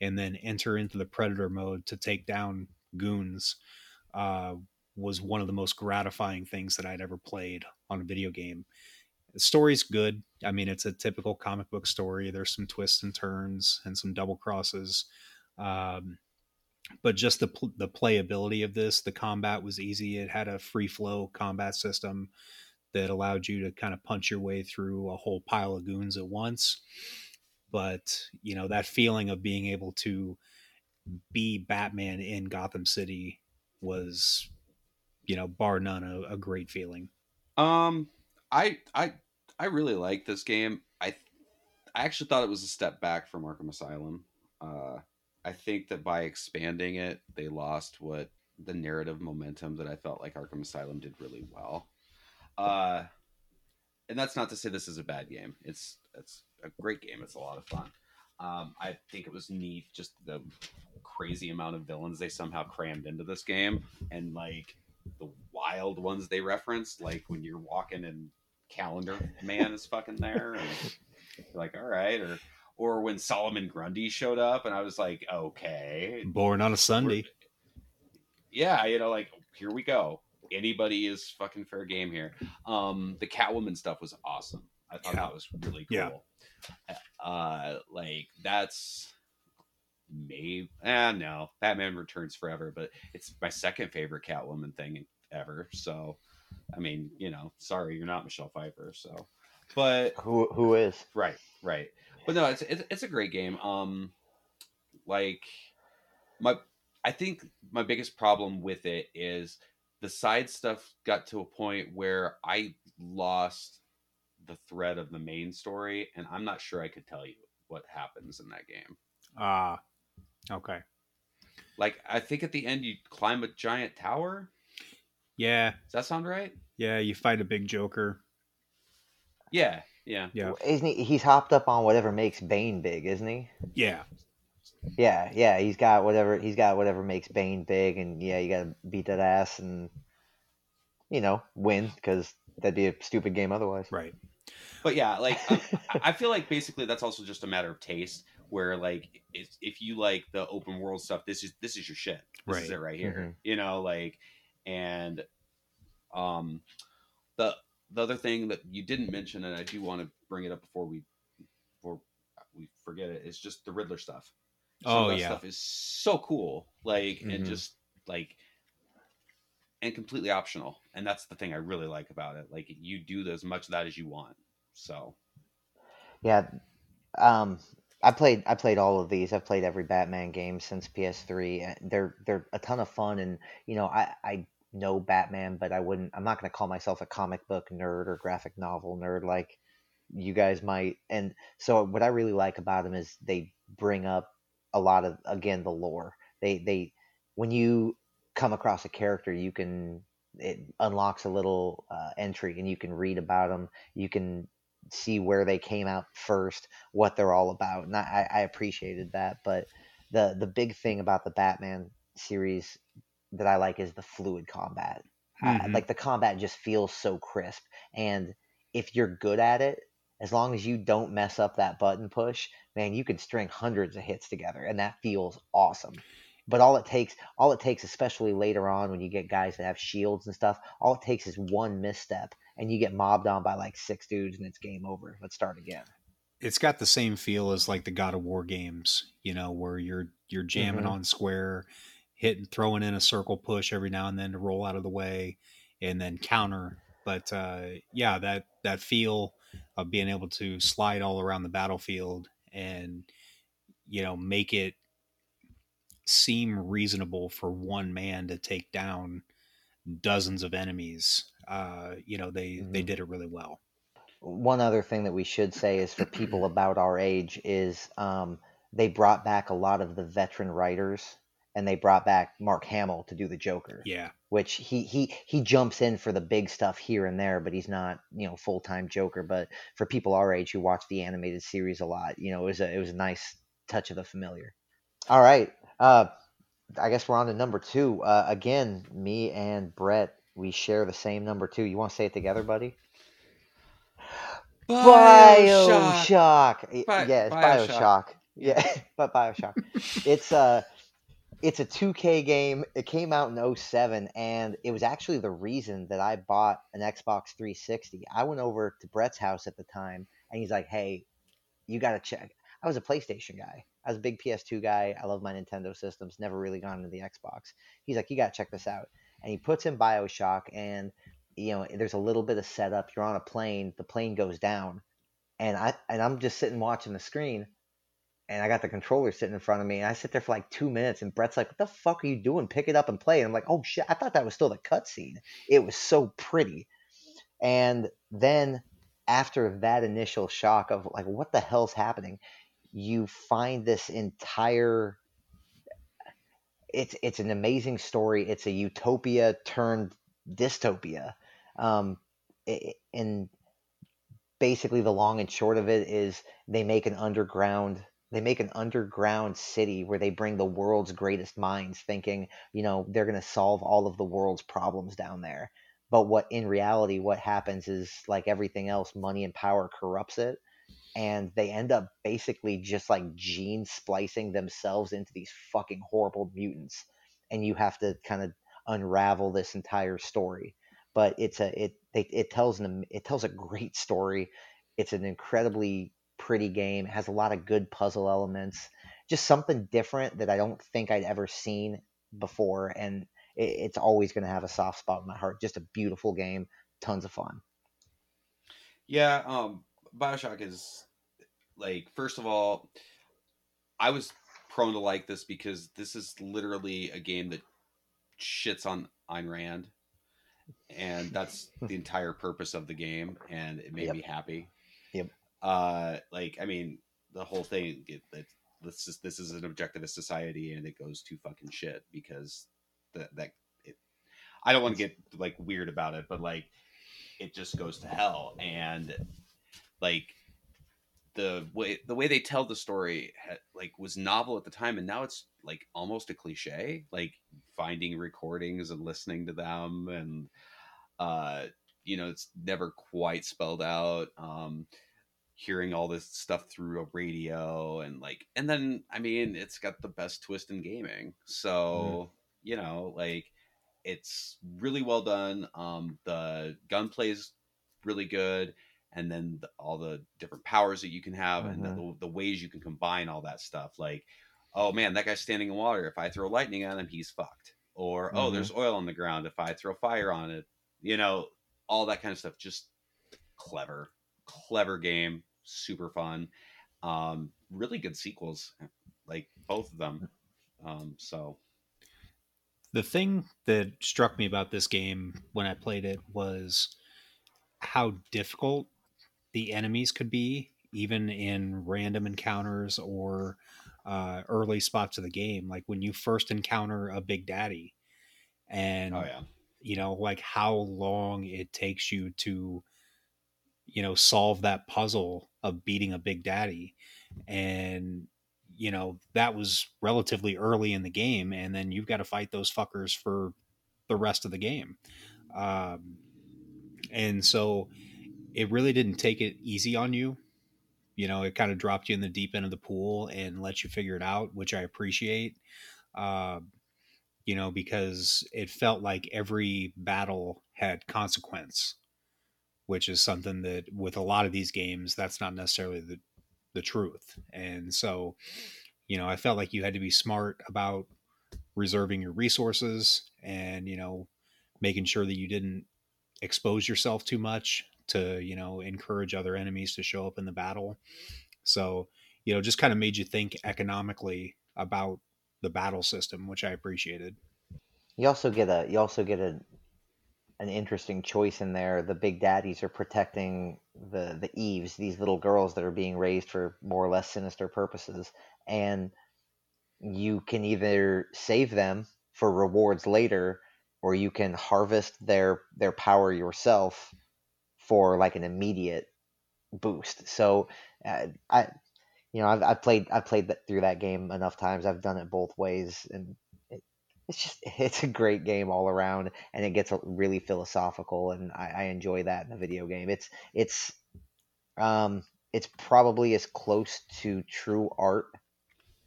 and then enter into the Predator mode to take down goons uh, was one of the most gratifying things that I'd ever played on a video game. The story's good. I mean, it's a typical comic book story. There's some twists and turns and some double crosses. Um, but just the the playability of this, the combat was easy. It had a free flow combat system that allowed you to kind of punch your way through a whole pile of goons at once. But you know that feeling of being able to be Batman in Gotham City was, you know, bar none, a, a great feeling. Um, I I I really like this game. I I actually thought it was a step back from Arkham Asylum. Uh, I think that by expanding it, they lost what the narrative momentum that I felt like Arkham Asylum did really well. Uh, and that's not to say this is a bad game. It's it's a great game. It's a lot of fun. Um, I think it was neat just the crazy amount of villains they somehow crammed into this game, and like the wild ones they referenced, like when you're walking and Calendar Man is fucking there, and like, all right, or or when Solomon Grundy showed up, and I was like, okay, born on a Sunday. Yeah, you know, like here we go. Anybody is fucking fair game here. Um, the Catwoman stuff was awesome. I thought yeah. that was really cool. Yeah. Uh, like that's maybe ah no batman returns forever but it's my second favorite catwoman thing ever so i mean you know sorry you're not michelle pfeiffer so but who who is? Right right. But no it's it's, it's a great game um like my i think my biggest problem with it is the side stuff got to a point where i lost the thread of the main story and i'm not sure i could tell you what happens in that game ah uh, Okay. Like I think at the end you climb a giant tower. Yeah. Does that sound right? Yeah, you fight a big Joker. Yeah, yeah, yeah. Isn't he? He's hopped up on whatever makes Bane big, isn't he? Yeah. Yeah, yeah. He's got whatever. He's got whatever makes Bane big, and yeah, you got to beat that ass and you know win because that'd be a stupid game otherwise. Right. But yeah, like I, I feel like basically that's also just a matter of taste where like if, if you like the open world stuff this is this is your shit this right. is it right here mm-hmm. you know like and um the the other thing that you didn't mention and i do want to bring it up before we before we forget it is just the riddler stuff Some oh yeah stuff is so cool like mm-hmm. and just like and completely optional and that's the thing i really like about it like you do as much of that as you want so yeah um I played I played all of these. I've played every Batman game since PS3. They're they're a ton of fun, and you know I I know Batman, but I wouldn't. I'm not going to call myself a comic book nerd or graphic novel nerd like you guys might. And so what I really like about them is they bring up a lot of again the lore. They they when you come across a character, you can it unlocks a little uh, entry and you can read about them. You can see where they came out first, what they're all about, and I, I appreciated that. But the the big thing about the Batman series that I like is the fluid combat. Mm-hmm. like the combat just feels so crisp, and if you're good at it, as long as you don't mess up that button push, man, you can string hundreds of hits together, and that feels awesome. But all it takes, all it takes, especially later on when you get guys that have shields and stuff, all it takes is one misstep, and you get mobbed on by like six dudes and it's game over. Let's start again. It's got the same feel as like the God of War games, you know, where you're you're jamming mm-hmm. on square, hitting throwing in a circle push every now and then to roll out of the way and then counter. But uh, yeah, that that feel of being able to slide all around the battlefield and you know make it seem reasonable for one man to take down dozens of enemies uh, you know, they mm-hmm. they did it really well. one other thing that we should say is for people about our age is um, they brought back a lot of the veteran writers and they brought back Mark Hamill to do the Joker. Yeah. Which he he he jumps in for the big stuff here and there, but he's not you know full time Joker. But for people our age who watch the animated series a lot, you know, it was a it was a nice touch of the familiar. All right, uh, I guess we're on to number two. Uh, again, me and Brett, we share the same number two. You want to say it together, buddy? Bioshock. Bi- yeah, it's Bioshock. Bioshock. Yeah, but Bioshock. it's a it's a 2K game. It came out in 07 and it was actually the reason that I bought an Xbox 360. I went over to Brett's house at the time and he's like, "Hey, you got to check." I was a PlayStation guy. I was a big PS2 guy. I love my Nintendo systems. Never really gone into the Xbox. He's like, "You got to check this out." And he puts in BioShock and you know, there's a little bit of setup. You're on a plane, the plane goes down. And I and I'm just sitting watching the screen and I got the controller sitting in front of me, and I sit there for like two minutes, and Brett's like, "What the fuck are you doing? Pick it up and play." And I'm like, "Oh shit! I thought that was still the cutscene. It was so pretty." And then after that initial shock of like, "What the hell's happening?" You find this entire. It's it's an amazing story. It's a utopia turned dystopia, um, and basically the long and short of it is they make an underground they make an underground city where they bring the world's greatest minds thinking you know they're going to solve all of the world's problems down there. But what in reality what happens is like everything else money and power corrupts it and they end up basically just like gene splicing themselves into these fucking horrible mutants and you have to kind of unravel this entire story but it's a it it, it tells an it tells a great story it's an incredibly pretty game. It has a lot of good puzzle elements. Just something different that I don't think I'd ever seen before, and it, it's always going to have a soft spot in my heart. Just a beautiful game, tons of fun. Yeah, um, Bioshock is like first of all, I was prone to like this because this is literally a game that shits on Ayn Rand, and that's the entire purpose of the game, and it made yep. me happy. Yep uh like i mean the whole thing it, it, this is this is an objectivist society and it goes to fucking shit because that that it, i don't want to get like weird about it but like it just goes to hell and like the way the way they tell the story like was novel at the time and now it's like almost a cliche like finding recordings and listening to them and uh you know it's never quite spelled out um hearing all this stuff through a radio and like and then i mean it's got the best twist in gaming. So mm. you know like it's really well done. Um the gunplay is really good and then the, all the different powers that you can have mm-hmm. and the, the, ways you can combine all that stuff like oh man that guy's standing in water if i throw lightning on him he's fucked or oh, mm-hmm. oh there's oil on the ground if i throw fire on it you know all that kind of stuff just clever clever game super fun. Um, really good sequels, like both of them. Um, so the thing that struck me about this game when I played it was how difficult the enemies could be, even in random encounters or uh, early spots of the game. Like when you first encounter a Big Daddy, and oh yeah, you know, like how long it takes you to you know solve that puzzle of beating a big daddy and you know that was relatively early in the game and then you've got to fight those fuckers for the rest of the game um, and so it really didn't take it easy on you you know it kind of dropped you in the deep end of the pool and let you figure it out which i appreciate uh, you know because it felt like every battle had consequence which is something that with a lot of these games that's not necessarily the the truth. And so, you know, I felt like you had to be smart about reserving your resources and, you know, making sure that you didn't expose yourself too much to, you know, encourage other enemies to show up in the battle. So, you know, just kind of made you think economically about the battle system, which I appreciated. You also get a you also get a an interesting choice in there. The big daddies are protecting the the Eves, these little girls that are being raised for more or less sinister purposes, and you can either save them for rewards later, or you can harvest their their power yourself for like an immediate boost. So uh, I, you know, I've, I've played I've played that through that game enough times. I've done it both ways, and it, it's just it's a great game all around, and it gets really philosophical, and I, I enjoy that in a video game. It's it's um it's probably as close to true art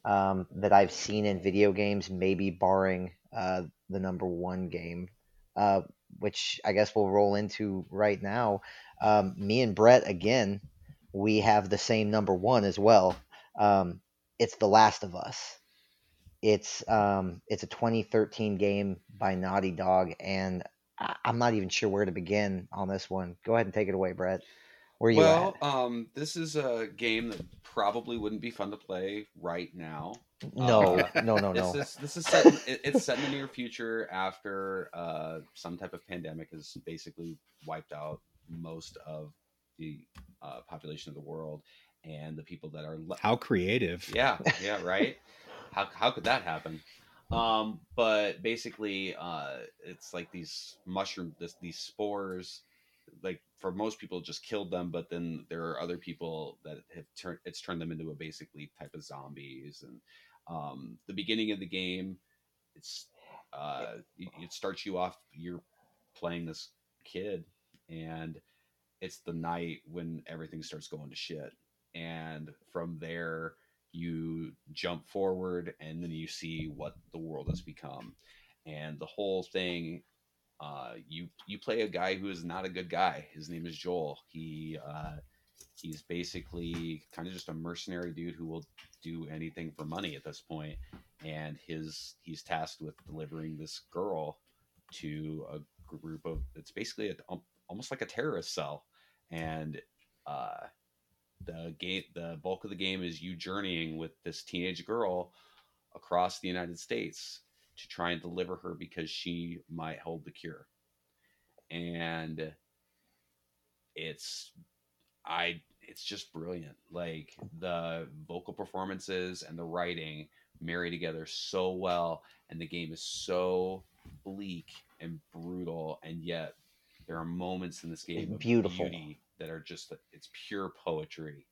um, that I've seen in video games, maybe barring uh, the number one game, uh, which I guess we'll roll into right now. Um, me and Brett again, we have the same number one as well. Um, it's The Last of Us. It's um, it's a 2013 game by Naughty Dog, and I- I'm not even sure where to begin on this one. Go ahead and take it away, Brett. Where you well, at? um, this is a game that probably wouldn't be fun to play right now. No, uh, no, no, This no. is this is set. In, it- it's set in the near future after uh, some type of pandemic has basically wiped out most of the uh, population of the world, and the people that are le- How creative. yeah, yeah, right. how how could that happen? Um, but basically, uh, it's like these mushroom, this, these spores. Like for most people, just killed them, but then there are other people that have turned. It's turned them into a basically type of zombies. And um, the beginning of the game, it's uh, it it starts you off. You're playing this kid, and it's the night when everything starts going to shit. And from there, you jump forward and then you see what the world has become and the whole thing uh, you you play a guy who is not a good guy his name is joel he uh, he's basically kind of just a mercenary dude who will do anything for money at this point and his he's tasked with delivering this girl to a group of it's basically a, almost like a terrorist cell and uh, the game the bulk of the game is you journeying with this teenage girl across the United States to try and deliver her because she might hold the cure. And it's I it's just brilliant. Like the vocal performances and the writing marry together so well and the game is so bleak and brutal and yet there are moments in this game of beautiful. beauty that are just it's pure poetry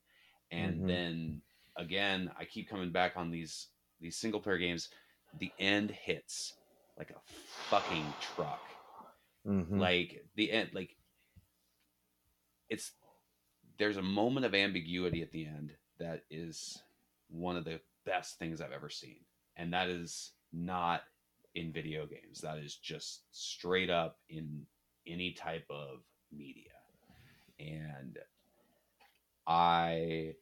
and Mhm. then again i keep coming back on these these single player games the end hits like a fucking truck Mhm. like the end like it's there's a moment of ambiguity at the end that is one of the best things i've ever seen. And that is not in video games. That is just straight up in any type of media. And i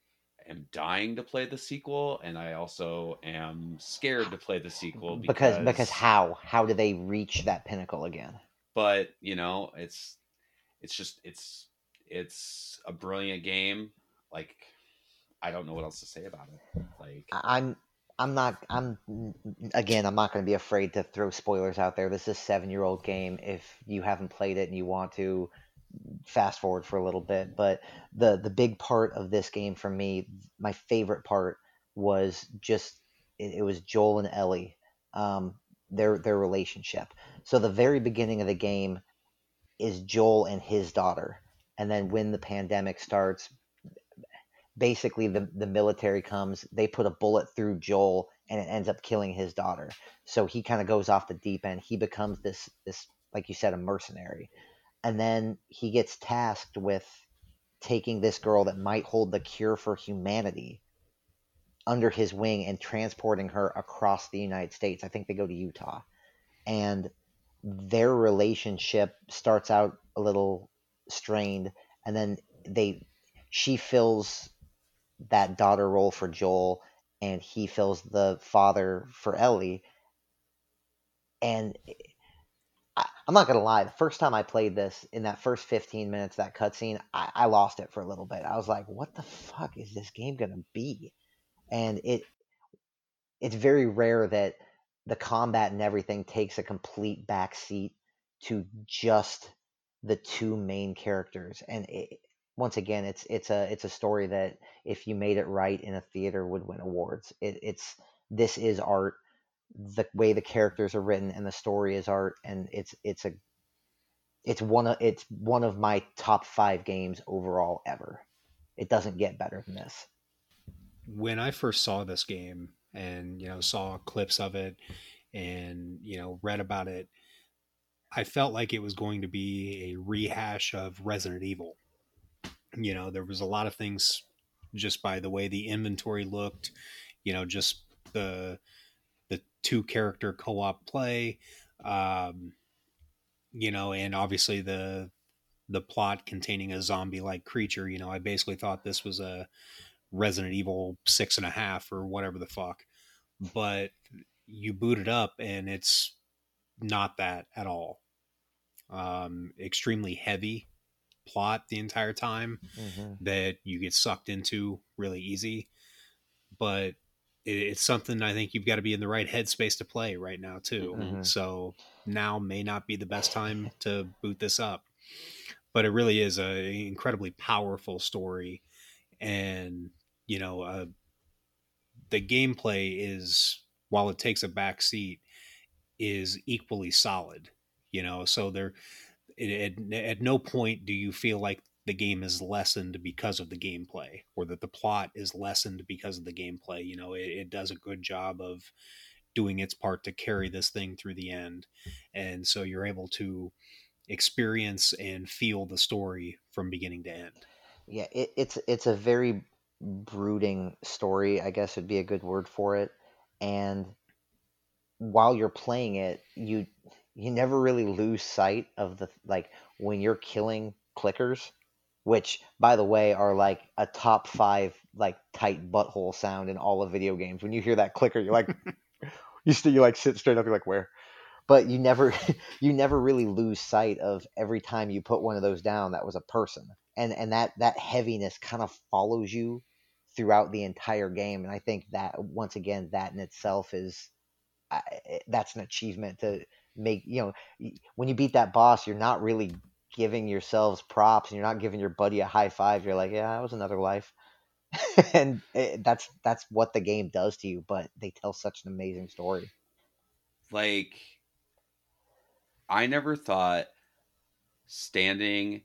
am dying to play the sequel and i also am scared to play the sequel because because how? How do they reach that pinnacle again? but you know it's it's just it's it's a brilliant game like i don't know what else to say about it like I'm I'm not I'm again I'm not going to be afraid to throw spoilers out there. This is a seven year old game. If you haven't played it and you want to fast forward for a little bit, but the the big part of this game for me, my favorite part was just it, it was Joel and Ellie, um, their their relationship. So the very beginning of the game is Joel and his daughter, and then when the pandemic starts, basically the, the military comes they put a bullet through joel and it ends up killing his daughter. So he kind of goes off the deep end. He becomes this this like you said a mercenary. And then he gets tasked with taking this girl that might hold the cure for humanity under his wing and transporting her across the united states. I think they go to utah. And their relationship starts out a little strained and then they she fills that daughter role for Joel and he fills the father for Ellie. And I, I'm not gonna lie, the first time I played this, in that first 15 minutes, that cutscene, I, I lost it for a little bit. I was like, "What the fuck is this game gonna be?" And it, it's very rare that the combat and everything takes a complete backseat to just the two main characters and it, once again it's it's a it's a story that if you made it right in a theater would win awards. It, it's this is art. The way the characters are written and the story is art and it's it's a it's one of it's one of my top five games overall ever. It doesn't get better than this. When i first saw this game and you know saw clips of it and you know read about it i felt like it was going to be a rehash of resident evil. You know there was a lot of things just by the way the inventory looked you know just the the two character co-op play um you know and obviously the the plot containing a zombie like creature you know i basically thought this was a resident evil six and a half or whatever the fuck but you boot it up and it's not that at all um extremely heavy plot the entire time mm-hmm. that you get sucked into really easy. But it, it's something I think you've got to be in the right headspace to play right now too. Mm-hmm. So now may not be the best time to boot this up, but it really is a incredibly powerful story, and you know, uh, the gameplay is while it takes a back seat, is equally solid. You know, so there at, at no point do you feel like the game is lessened because of the gameplay or that the plot is lessened because of the gameplay. You know, it, it, does a good job of doing its part to carry this thing through the end. And so you're able to experience and feel the story from beginning to end. Yeah, it, it's it's a very brooding story, I guess would be a good word for it. And while you're playing it, you you never really lose sight of the like when you're killing clickers, which by the way are like a top five like tight butthole sound in all of video games. When you hear that clicker, you're like you still you like sit straight up, you're like where? But you never you never really lose sight of every time you put one of those down that was a person. And and that that heaviness kind of follows you throughout the entire game. And I think that once again, that in itself is uh, that's an achievement to make you know when you beat that boss, you're not really giving yourselves props and you're not giving your buddy a high five. You're like, yeah, that was another life. and it, that's that's what the game does to you, but they tell such an amazing story. Like I never thought standing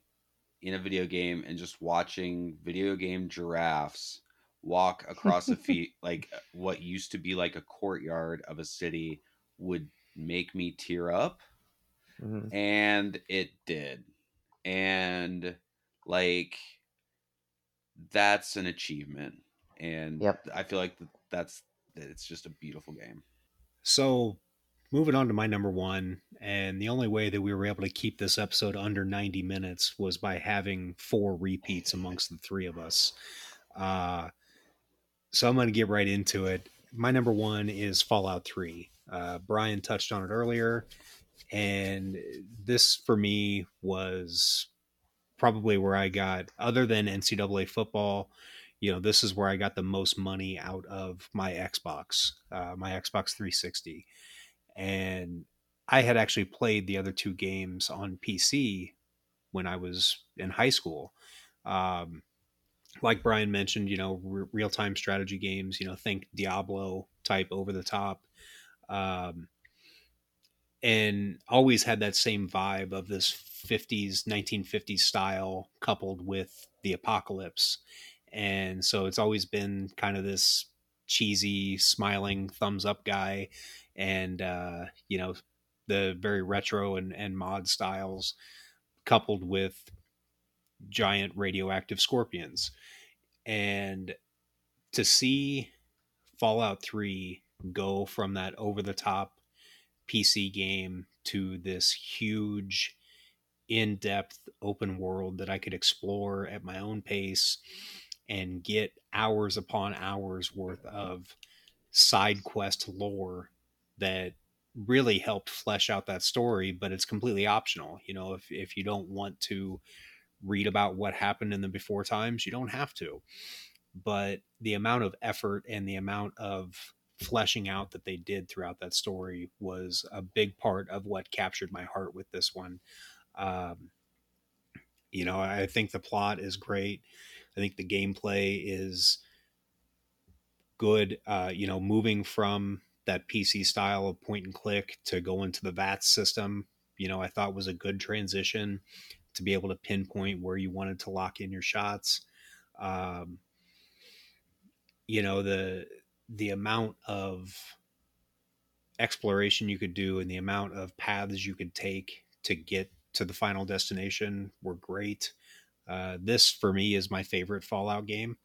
in a video game and just watching video game giraffes walk across a feet like what used to be like a courtyard of a city would make me tear up. Mm-hmm. And it did. And like that's an achievement. And yep. I feel like that's it's just a beautiful game. So moving on to my number one, and the only way that we were able to keep this episode under 90 minutes was by having four repeats amongst the three of us. Uh, so I'm going to get right into it. My number one is Fallout 3. Uh, Brian touched on it earlier, and this for me was probably where I got, other than NCAA football, you know, this is where I got the most money out of my Xbox, uh, my Xbox 360. And I had actually played the other two games on PC when I was in high school. Um, like Brian mentioned, you know, re- real time strategy games, you know, think Diablo type over the top um, and always had that same vibe of this 50s 1950s style coupled with the apocalypse. And so it's always been kind of this cheesy smiling thumbs up guy and uh, you know the very retro and, and mod styles coupled with giant radioactive scorpions and to see fallout 3 go from that over the top PC game to this huge, in depth open world that I could explore at my own pace and get hours upon hours worth of side quest lore that really helped flesh out that story, but it's completely optional. You know, if, if you don't want to read about what happened in the before times, you don't have to. But the amount of effort and the amount of fleshing out that they did throughout that story was a big part of what captured my heart with this one. Um, you know, I think the plot is great. I think the gameplay is good. Uh, you know, moving from that PC style of point and click to go into the VATS system, you know, I thought was a good transition to be able to pinpoint where you wanted to lock in your shots. Um, you know, the the amount of exploration you could do and the amount of paths you could take to get to the final destination were great. Uh, this for me is my favorite Fallout game.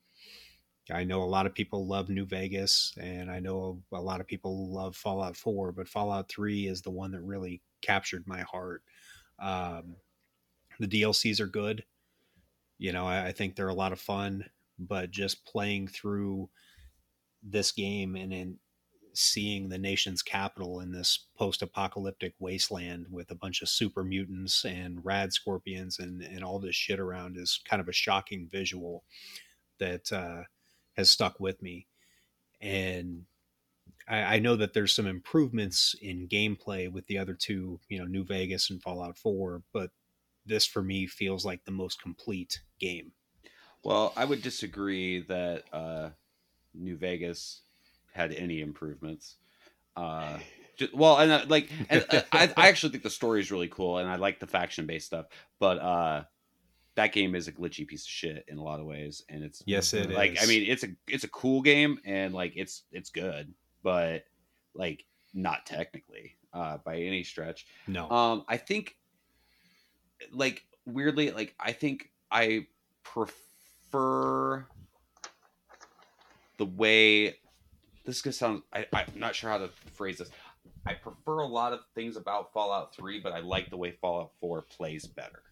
I know a lot of people love New Vegas, and I know a lot of people love Fallout 4, but Fallout 3 is the one that really captured my heart. Um, the DLCs are good. You know, I, I, think they're a lot of fun, but just playing through this game and in seeing the nation's capital in this post-apocalyptic wasteland with a bunch of super mutants and rad scorpions and, and all this shit around is kind of a shocking visual that uh, has stuck with me. And I, I, know that there's some improvements in gameplay with the other two, you know, New Vegas and Fallout 4, but this for me feels like the most complete game. Well, I would disagree that uh, New Vegas had any improvements. Uh, just, well, and uh, like, and, uh, I, I actually think the story is really cool, and I like the faction based stuff. But uh, that game is a glitchy piece of shit in a lot of ways, and it's yes, it like is. I mean, it's a it's a cool game, and like it's it's good, but like not technically uh, by any stretch. No, um, I think like weirdly, like I think I prefer the way this could sound. I, I'm not sure how to phrase this. I prefer a lot of things about Fallout 3, but I like the way Fallout 4 plays better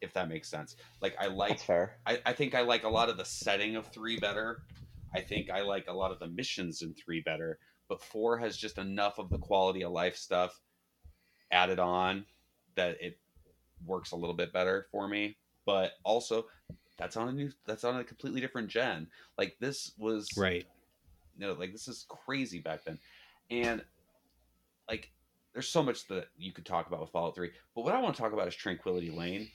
if that makes sense. Like I like That's fair. I, I think I like a lot of the setting of three better. I think I like a lot of the missions in three better, but four has just enough of the quality of life stuff added on that it works a little bit better for me. But also that's on a new that's on a completely different gen. Like this was right. You know, like this is crazy back then. And like there's so much that you could talk about with Fallout 3. But what I want to talk about is Tranquility Lane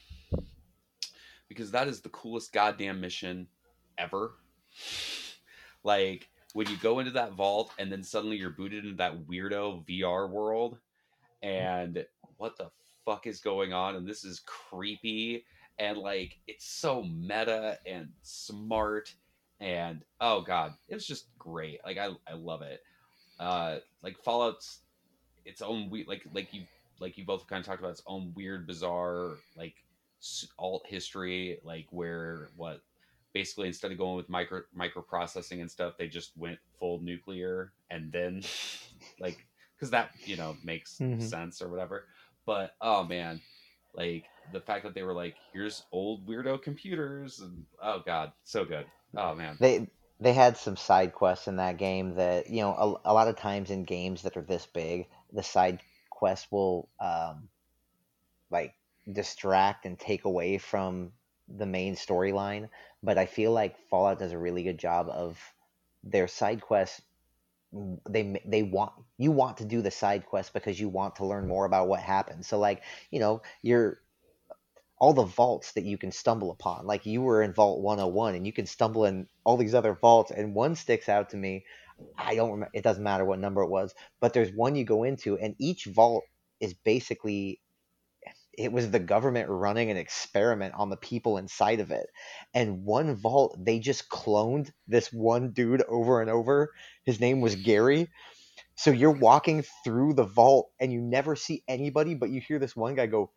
because that is the coolest goddamn mission ever. Like when you go into that vault and then suddenly you're booted into that weirdo VR world and what the fuck is going on and this is creepy and like it's so meta and smart and oh god it was just great like i, I love it uh like fallout's its own we like like you like you both kind of talked about its own weird bizarre like alt history, like where what basically instead of going with micro microprocessing and stuff, they just went full nuclear and then like because that you know makes mm-hmm. sense or whatever. But oh man, like the fact that they were like, here's old weirdo computers and oh god, so good. Oh man, they they had some side quests in that game that you know a, a lot of times in games that are this big, the side quest will um like distract and take away from the main storyline. But I feel like Fallout does a really good job of their side quests. They they want you want to do the side quest because you want to learn more about what happened. So like you know you're all the vaults that you can stumble upon. Like you were in Vault 101 and you can stumble in all these other vaults and one sticks out to me. I don't remember it doesn't matter what number it was, but there's one you go into and each vault is basically it was the government running an experiment on the people inside of it. And one vault, they just cloned this one dude over and over. His name was Gary. So you're walking through the vault and you never see anybody, but you hear this one guy go,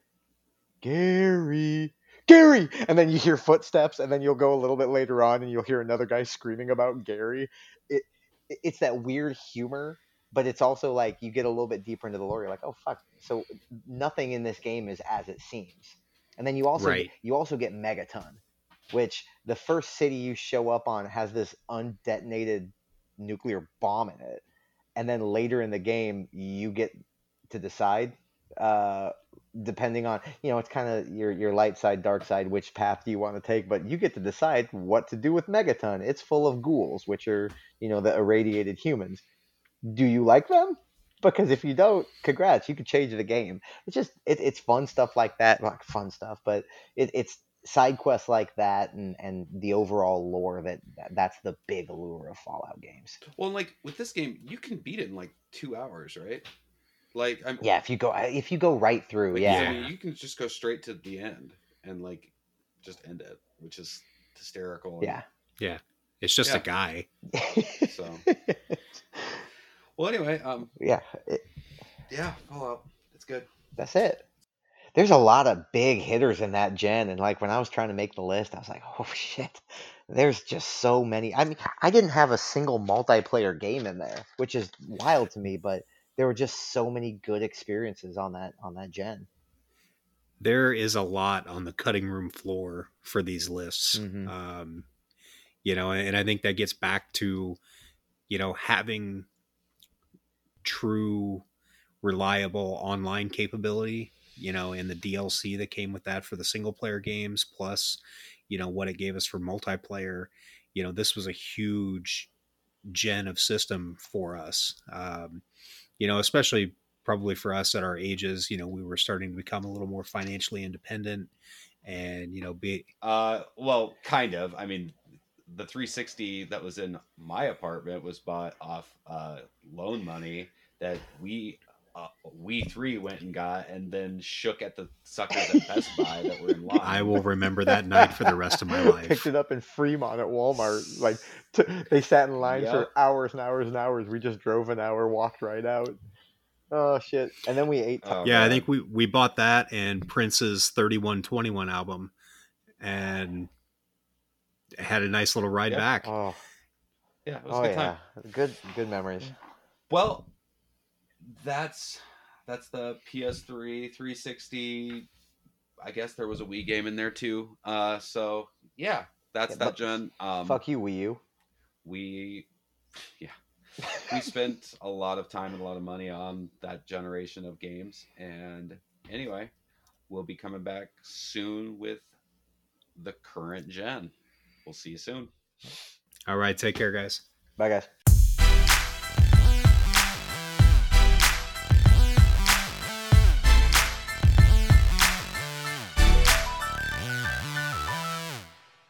Gary, Gary, and then you hear footsteps, and then you'll go a little bit later on and you'll hear another guy screaming about Gary. It, it's that weird humor but it's also like you get a little bit deeper into the lore. You're like, oh fuck, so nothing in this game is as it seems. And then you also right. you also get Megaton, which the first city you show up on has this undetonated nuclear bomb in it, and then later in the game you get to decide. Uh, depending on you know it's kind of your your light side dark side which path do you want to take but you get to decide what to do with megaton it's full of ghouls which are you know the irradiated humans do you like them? Because if you don't, congrats, you could change the game. It's just it, it's fun stuff like that, not fun stuff, but it, it's side quests like that and and the overall lore that that's the big allure of Fallout games. Well, like with this game, you can beat it in like two hours, right? Like, I'm Yeah, if you go if you go right through, like, yeah. you, you can just go straight to the end and like just end it, which is hysterical. and- Yeah. It's just Yeah. a guy. So, well, anyway, um, yeah, it, yeah, Fallout, it's good. that's it. There's a lot of big hitters in that gen, and like when I was trying to make the list, I was like, "Oh shit!" There's just so many. I mean, I didn't have a single multiplayer game in there, which is wild to me. But there were just so many good experiences on that on that gen. There is a lot on the cutting room floor for these lists. Mhm. Um, you know, and I think that gets back to, you know, having true, reliable online capability, you know, and the DLC that came with that for the single player games, plus, you know, what it gave us for multiplayer. You know, this was a huge gen of system for us. Um, you know, especially probably for us at our ages, you know, we were starting to become a little more financially independent and, you know, be Uh, well, kind of. I mean, the 360 that was in my apartment was bought off uh, loan money that we uh, we three went and got, and then shook at the suckers at Best Buy that were in line. I will remember that night for the rest of my life. Picked it up in Fremont at Walmart. Like t- they sat in line Yep. for hours and hours and hours. We just drove an hour, walked right out. Oh shit! And then we ate. Oh, yeah, I think we we bought that and Prince's 3121 album and had a nice little ride Yep. back. Oh, Yeah, it was oh a good yeah, time. good good memories. Well, that's that's the PS3 360. I guess there was a Wii game in there too. Uh, so yeah, that's Yeah, that but gen. Um, Fuck you, Wii U. we, yeah, we spent a lot of time and a lot of money on that generation of games. And anyway, we'll be coming back soon with the current gen. We'll see you soon. All right, take care, guys. Bye guys.